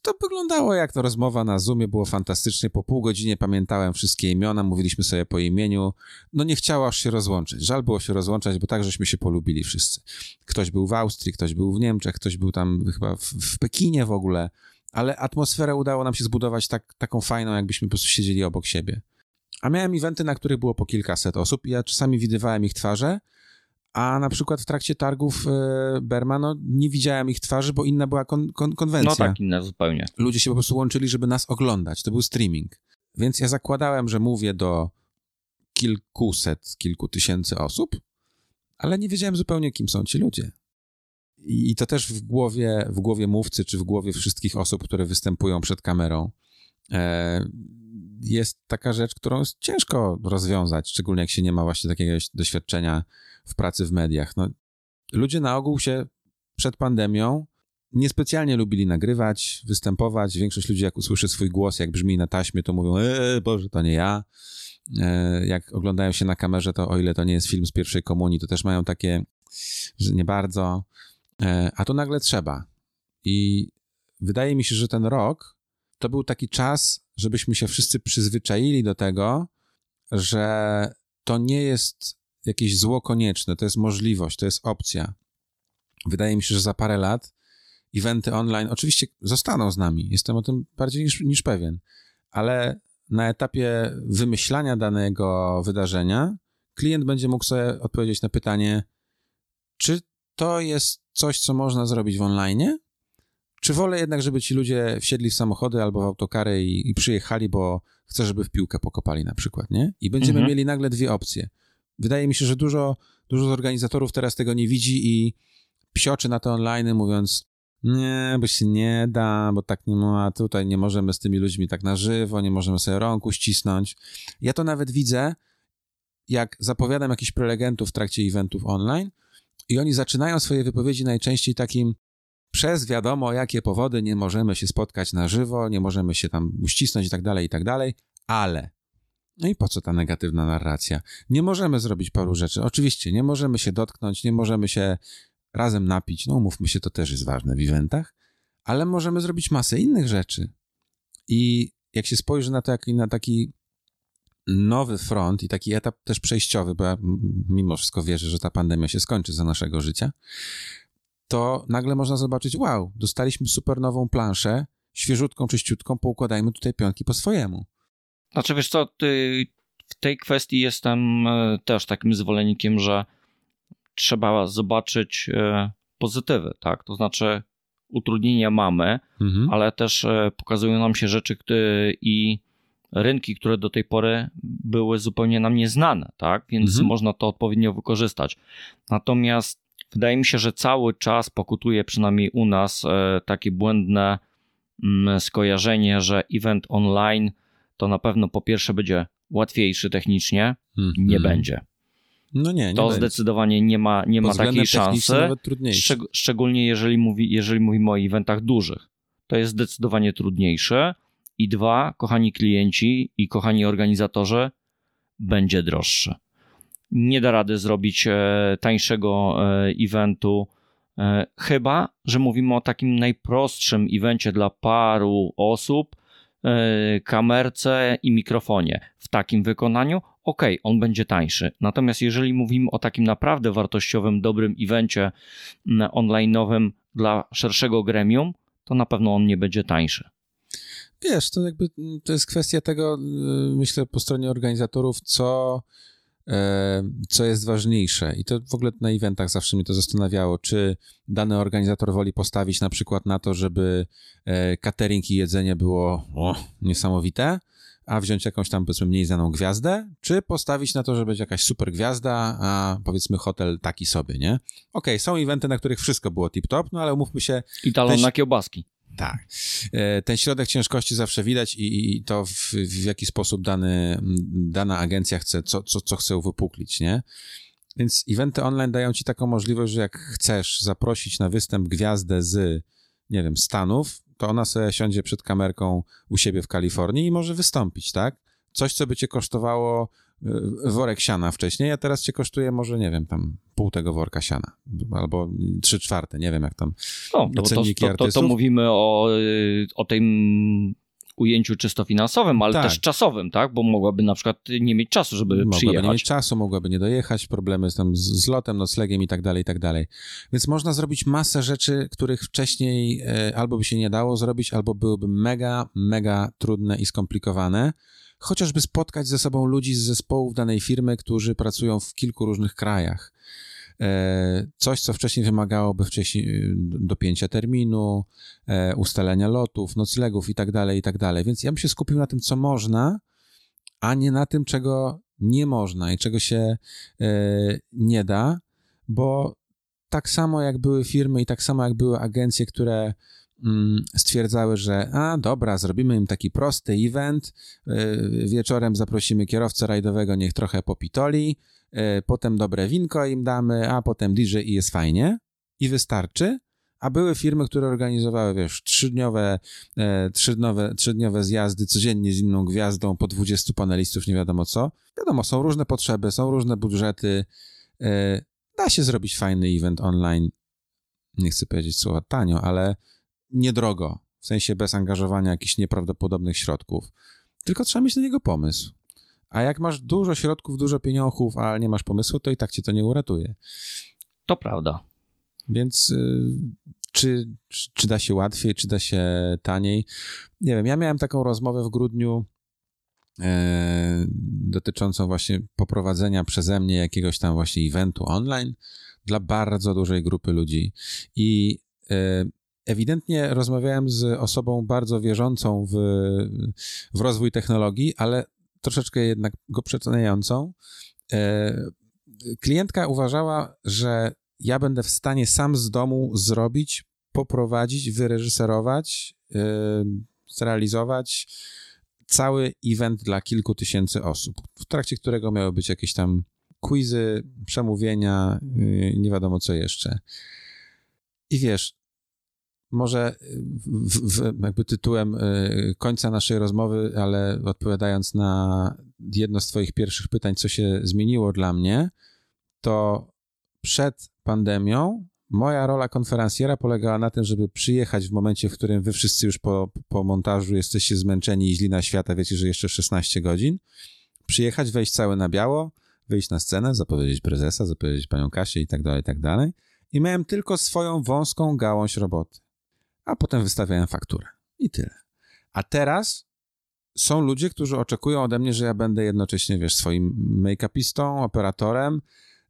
to wyglądało jak to rozmowa na Zoomie, było fantastycznie. Po pół godzinie pamiętałem wszystkie imiona, mówiliśmy sobie po imieniu. No nie chciało aż się rozłączyć. Żal było się rozłączać, bo tak żeśmy się polubili wszyscy. Ktoś był w Austrii, ktoś był w Niemczech, ktoś był tam chyba w, w Pekinie w ogóle, ale atmosferę udało nam się zbudować tak, taką fajną, jakbyśmy po prostu siedzieli obok siebie. A miałem eventy, na których było po kilkaset osób i ja czasami widywałem ich twarze, a na przykład w trakcie targów e, Berma, no nie widziałem ich twarzy, bo inna była kon, kon, konwencja. No tak, inna zupełnie. Ludzie się po prostu łączyli, żeby nas oglądać. To był streaming. Więc ja zakładałem, że mówię do kilkuset, kilku tysięcy osób, ale nie wiedziałem zupełnie, kim są ci ludzie. I to też w głowie, w głowie mówcy, czy w głowie wszystkich osób, które występują przed kamerą, e, jest taka rzecz, którą jest ciężko rozwiązać, szczególnie jak się nie ma właśnie takiego doświadczenia w pracy w mediach. No, ludzie na ogół się przed pandemią niespecjalnie lubili nagrywać, występować. Większość ludzi, jak usłyszy swój głos, jak brzmi na taśmie, to mówią, eee, Boże, to nie ja. E, jak oglądają się na kamerze, to o ile to nie jest film z pierwszej komunii, to też mają takie, że nie bardzo. E, a to nagle trzeba. I wydaje mi się, że ten rok to był taki czas, żebyśmy się wszyscy przyzwyczaili do tego, że to nie jest jakieś zło konieczne, to jest możliwość, to jest opcja. Wydaje mi się, że za parę lat eventy online oczywiście zostaną z nami, jestem o tym bardziej niż, niż pewien, ale na etapie wymyślania danego wydarzenia klient będzie mógł sobie odpowiedzieć na pytanie, czy to jest coś, co można zrobić w online, czy wolę jednak, żeby ci ludzie wsiedli w samochody albo w autokary i, i przyjechali, bo chcę, żeby w piłkę pokopali na przykład, nie? I będziemy mhm. mieli nagle dwie opcje. Wydaje mi się, że dużo, dużo organizatorów teraz tego nie widzi i psioczy na to online, mówiąc nie, bo się nie da, bo tak nie ma, tutaj nie możemy z tymi ludźmi tak na żywo, nie możemy sobie rąku ścisnąć. Ja to nawet widzę, jak zapowiadam jakichś prelegentów w trakcie eventów online i oni zaczynają swoje wypowiedzi najczęściej takim przez wiadomo jakie powody nie możemy się spotkać na żywo, nie możemy się tam uścisnąć i tak dalej, i tak dalej, ale no i po co ta negatywna narracja? Nie możemy zrobić paru rzeczy. Oczywiście, nie możemy się dotknąć, nie możemy się razem napić. No, umówmy się, to też jest ważne w eventach, ale możemy zrobić masę innych rzeczy. I jak się spojrzy na to jak na taki nowy front i taki etap też przejściowy, bo ja mimo wszystko wierzę, że ta pandemia się skończy za naszego życia, to nagle można zobaczyć, wow, dostaliśmy super nową planszę, świeżutką, czyściutką, poukładajmy tutaj pionki po swojemu. Znaczy, wiesz co, ty, w tej kwestii jestem e, też takim zwolennikiem, że trzeba zobaczyć e, pozytywy, tak? To znaczy, utrudnienia mamy, mhm. ale też e, pokazują nam się rzeczy i rynki, które do tej pory były zupełnie nam nieznane, tak? Więc mhm. można to odpowiednio wykorzystać. Natomiast wydaje mi się, że cały czas pokutuje przynajmniej u nas takie błędne mm, skojarzenie, że event online to na pewno po pierwsze będzie łatwiejszy technicznie, mm, nie mm. będzie. No nie, nie To będzie. zdecydowanie nie ma, nie ma takiej szansy. Nawet Szczeg szczególnie jeżeli, mówi, jeżeli mówimy o eventach dużych. To jest zdecydowanie trudniejsze. I dwa, kochani klienci i kochani organizatorzy, będzie droższe. Nie da rady zrobić e, tańszego e, eventu, e, chyba że mówimy o takim najprostszym evencie dla paru osób, kamerce i mikrofonie w takim wykonaniu, ok, on będzie tańszy. Natomiast jeżeli mówimy o takim naprawdę wartościowym, dobrym evencie online'owym dla szerszego gremium, to na pewno on nie będzie tańszy. Wiesz, to jakby to jest kwestia tego, y, myślę, po stronie organizatorów, co co jest ważniejsze. I to w ogóle na eventach zawsze mnie to zastanawiało, czy dany organizator woli postawić na przykład na to, żeby e, catering i jedzenie było o, niesamowite, a wziąć jakąś tam powiedzmy mniej znaną gwiazdę, czy postawić na to, żeby być jakaś super gwiazda, a powiedzmy hotel taki sobie, nie? Okej, okay, są eventy, na których wszystko było tip-top, no ale umówmy się... I talon na kiełbaski. Tak. E, ten środek ciężkości zawsze widać i, i to w, w, jaki sposób dany, dana agencja chce, co, co, co chce uwypuklić, nie? Więc eventy online dają ci taką możliwość, że jak chcesz zaprosić na występ gwiazdę z, nie wiem, Stanów, to ona sobie siądzie przed kamerką u siebie w Kalifornii i może wystąpić, tak? Coś, co by cię kosztowało Y, worek siana wcześniej, a teraz cię kosztuje może, nie wiem, tam pół tego worka siana, albo trzy czwarte, nie wiem jak tam no, to, to, to, to, mówimy o, y, o tym ujęciu czysto finansowym, ale tak. też czasowym, tak? Bo mogłaby na przykład nie mieć czasu, żeby mogłaby przyjechać. Mogłaby nie mieć czasu, mogłaby nie dojechać, problemy z, tam z, z lotem, noclegiem i tak dalej, i tak dalej. Więc można zrobić masę rzeczy, których wcześniej e, albo by się nie dało zrobić, albo byłyby mega, mega trudne i skomplikowane chociażby spotkać ze sobą ludzi z zespołów danej firmy, którzy pracują w kilku różnych krajach. E, coś, co wcześniej wymagałoby wcześniej y, dopięcia terminu, e, ustalenia lotów, noclegów i tak dalej, i tak. Więc ja bym się skupił na tym, co można, a nie na tym, czego nie można i czego się e, nie da, bo tak samo jak były firmy i tak samo jak były agencje, które stwierdzały, że a dobra, zrobimy im taki prosty event, y, wieczorem zaprosimy kierowcę rajdowego, niech trochę popitoli, y, potem dobre winko im damy, a potem DJ i jest fajnie i wystarczy. A były firmy, które organizowały, wiesz, trzydniowe, e, trzydniowe, trzydniowe zjazdy codziennie z inną gwiazdą, po 20 panelistów, nie wiadomo co. Wiadomo, są różne potrzeby, są różne budżety. E, da się zrobić fajny event online. Nie chcę powiedzieć słowa tanio, ale niedrogo, w sensie bez angażowania jakichś nieprawdopodobnych środków, tylko trzeba mieć na niego pomysł. A jak masz dużo środków, dużo pieniążków, a nie masz pomysłu, to i tak cię to nie uratuje. To prawda. Więc y, czy, czy da się łatwiej, czy da się taniej? Nie wiem, ja miałem taką rozmowę w grudniu e, dotyczącą właśnie poprowadzenia przeze mnie jakiegoś tam właśnie eventu online dla bardzo dużej grupy ludzi. I e, ewidentnie rozmawiałem z osobą bardzo wierzącą w, w rozwój technologii, ale troszeczkę jednak go przeceniającą. E, klientka uważała, że ja będę w stanie sam z domu zrobić, poprowadzić, wyreżyserować, e, zrealizować cały event dla kilku tysięcy osób, w trakcie którego miały być jakieś tam quizy, przemówienia, e, nie wiadomo co jeszcze. I wiesz, może w, w, jakby tytułem y, końca naszej rozmowy, ale odpowiadając na jedno z Twoich pierwszych pytań, co się zmieniło dla mnie, to przed pandemią moja rola konferencjera polegała na tym, żeby przyjechać w momencie, w którym wy wszyscy już po, po montażu jesteście zmęczeni i źli na świata, wiecie, że jeszcze 16 godzin, przyjechać, wejść cały na biało, wyjść na scenę, zapowiedzieć prezesa, zapowiedzieć panią Kasię i tak dalej, i tak dalej. I miałem tylko swoją wąską gałąź roboty. A potem wystawiałem fakturę. I tyle. A teraz są ludzie, którzy oczekują ode mnie, że ja będę jednocześnie, wiesz, swoim make-upistą, operatorem,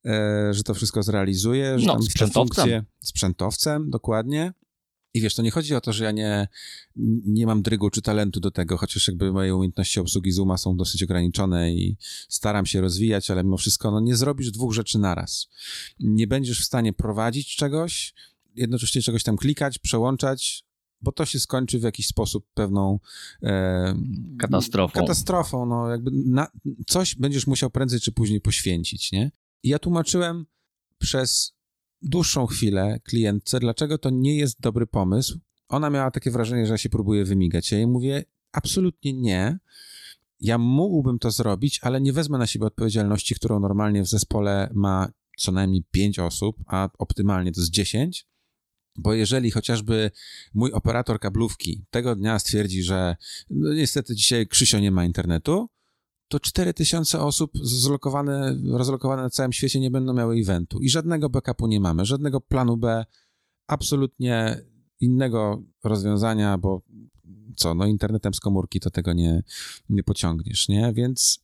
e, że to wszystko zrealizuję, że No, tam sprzętowcem. funkcje- sprzętowcem, dokładnie. I wiesz, to nie chodzi o to, że ja nie, nie mam drygu czy talentu do tego, chociaż jakby moje umiejętności obsługi Zooma są dosyć ograniczone i staram się rozwijać, ale mimo wszystko no, nie zrobisz dwóch rzeczy naraz. Nie będziesz w stanie prowadzić czegoś, jednocześnie czegoś tam klikać, przełączać, bo to się skończy w jakiś sposób pewną e, Katastrofą. Katastrofą, no jakby na, coś będziesz musiał prędzej czy później poświęcić, nie? I ja tłumaczyłem przez dłuższą chwilę klientce, dlaczego to nie jest dobry pomysł. Ona miała takie wrażenie, że ja się próbuję wymigać. Ja jej mówię, absolutnie nie. Ja mógłbym to zrobić, ale nie wezmę na siebie odpowiedzialności, którą normalnie w zespole ma co najmniej 5 osób, a optymalnie to jest 10. Bo jeżeli chociażby mój operator kablówki tego dnia stwierdzi, że no niestety dzisiaj Krzysio nie ma internetu, to 4000 osób zlokowane, rozlokowane na całym świecie nie będą miały eventu i żadnego backupu nie mamy, żadnego planu B, absolutnie innego rozwiązania, bo co, no internetem z komórki to tego nie, nie pociągniesz, nie? Więc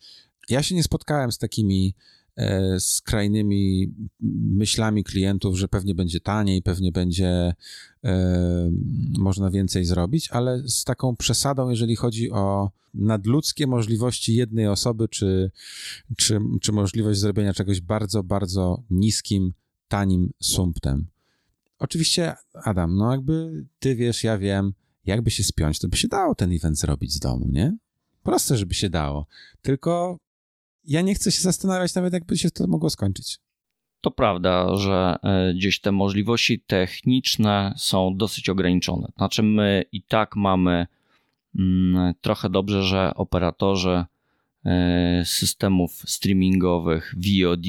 ja się nie spotkałem z takimi skrajnymi myślami klientów, że pewnie będzie taniej, pewnie będzie e, można więcej zrobić, ale z taką przesadą, jeżeli chodzi o nadludzkie możliwości jednej osoby, czy, czy, czy możliwość zrobienia czegoś bardzo, bardzo niskim, tanim sumptem. Oczywiście, Adam, no jakby ty wiesz, ja wiem, jakby się spiąć, to by się dało ten event zrobić z domu, nie? Proste, żeby się dało. Tylko ja nie chcę się zastanawiać nawet, jakby się to mogło skończyć. To prawda, że e, gdzieś te możliwości techniczne są dosyć ograniczone. Znaczy, my i tak mamy mm, trochę dobrze, że operatorzy e, systemów streamingowych, VOD,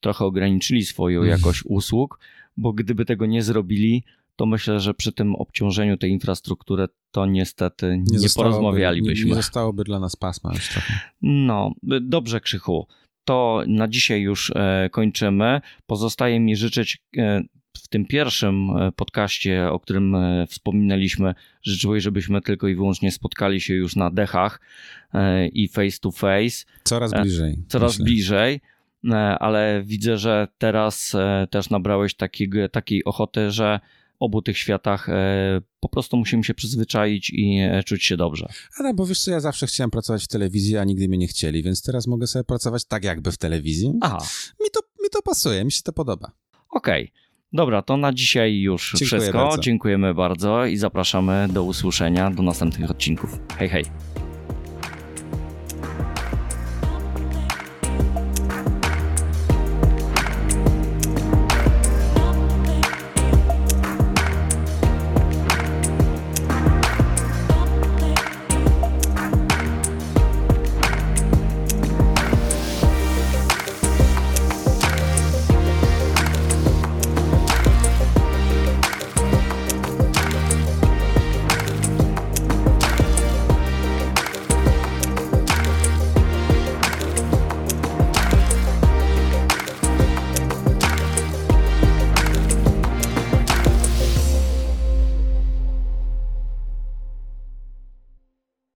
trochę ograniczyli swoją Mm. jakość usług, bo gdyby tego nie zrobili, to myślę, że przy tym obciążeniu tej infrastruktury to niestety nie, zostałoby- porozmawialibyśmy. Nie, nie zostałoby dla nas pasma już trochę. No, dobrze, Krzychu. To na dzisiaj już e, kończymy. Pozostaje mi życzyć e, w tym pierwszym e, podcaście, o którym wspominaliśmy, życzyłeś, żebyśmy tylko i wyłącznie spotkali się już na dechach i face to face, Coraz bliżej. coraz myślę. bliżej. Ale widzę, że teraz też nabrałeś takiego, takiej ochoty, że obu tych światach e, po prostu musimy się przyzwyczaić i e, czuć się dobrze. Ale bo wiesz co, ja zawsze chciałem pracować w telewizji, a nigdy mnie nie chcieli, więc teraz mogę sobie pracować tak jakby w telewizji. Aha. Mi to, mi to pasuje, mi się to podoba. Okej. Dobra, to na dzisiaj już Dziękuję wszystko. bardzo. Dziękujemy bardzo i zapraszamy do usłyszenia do następnych odcinków. Hej, hej.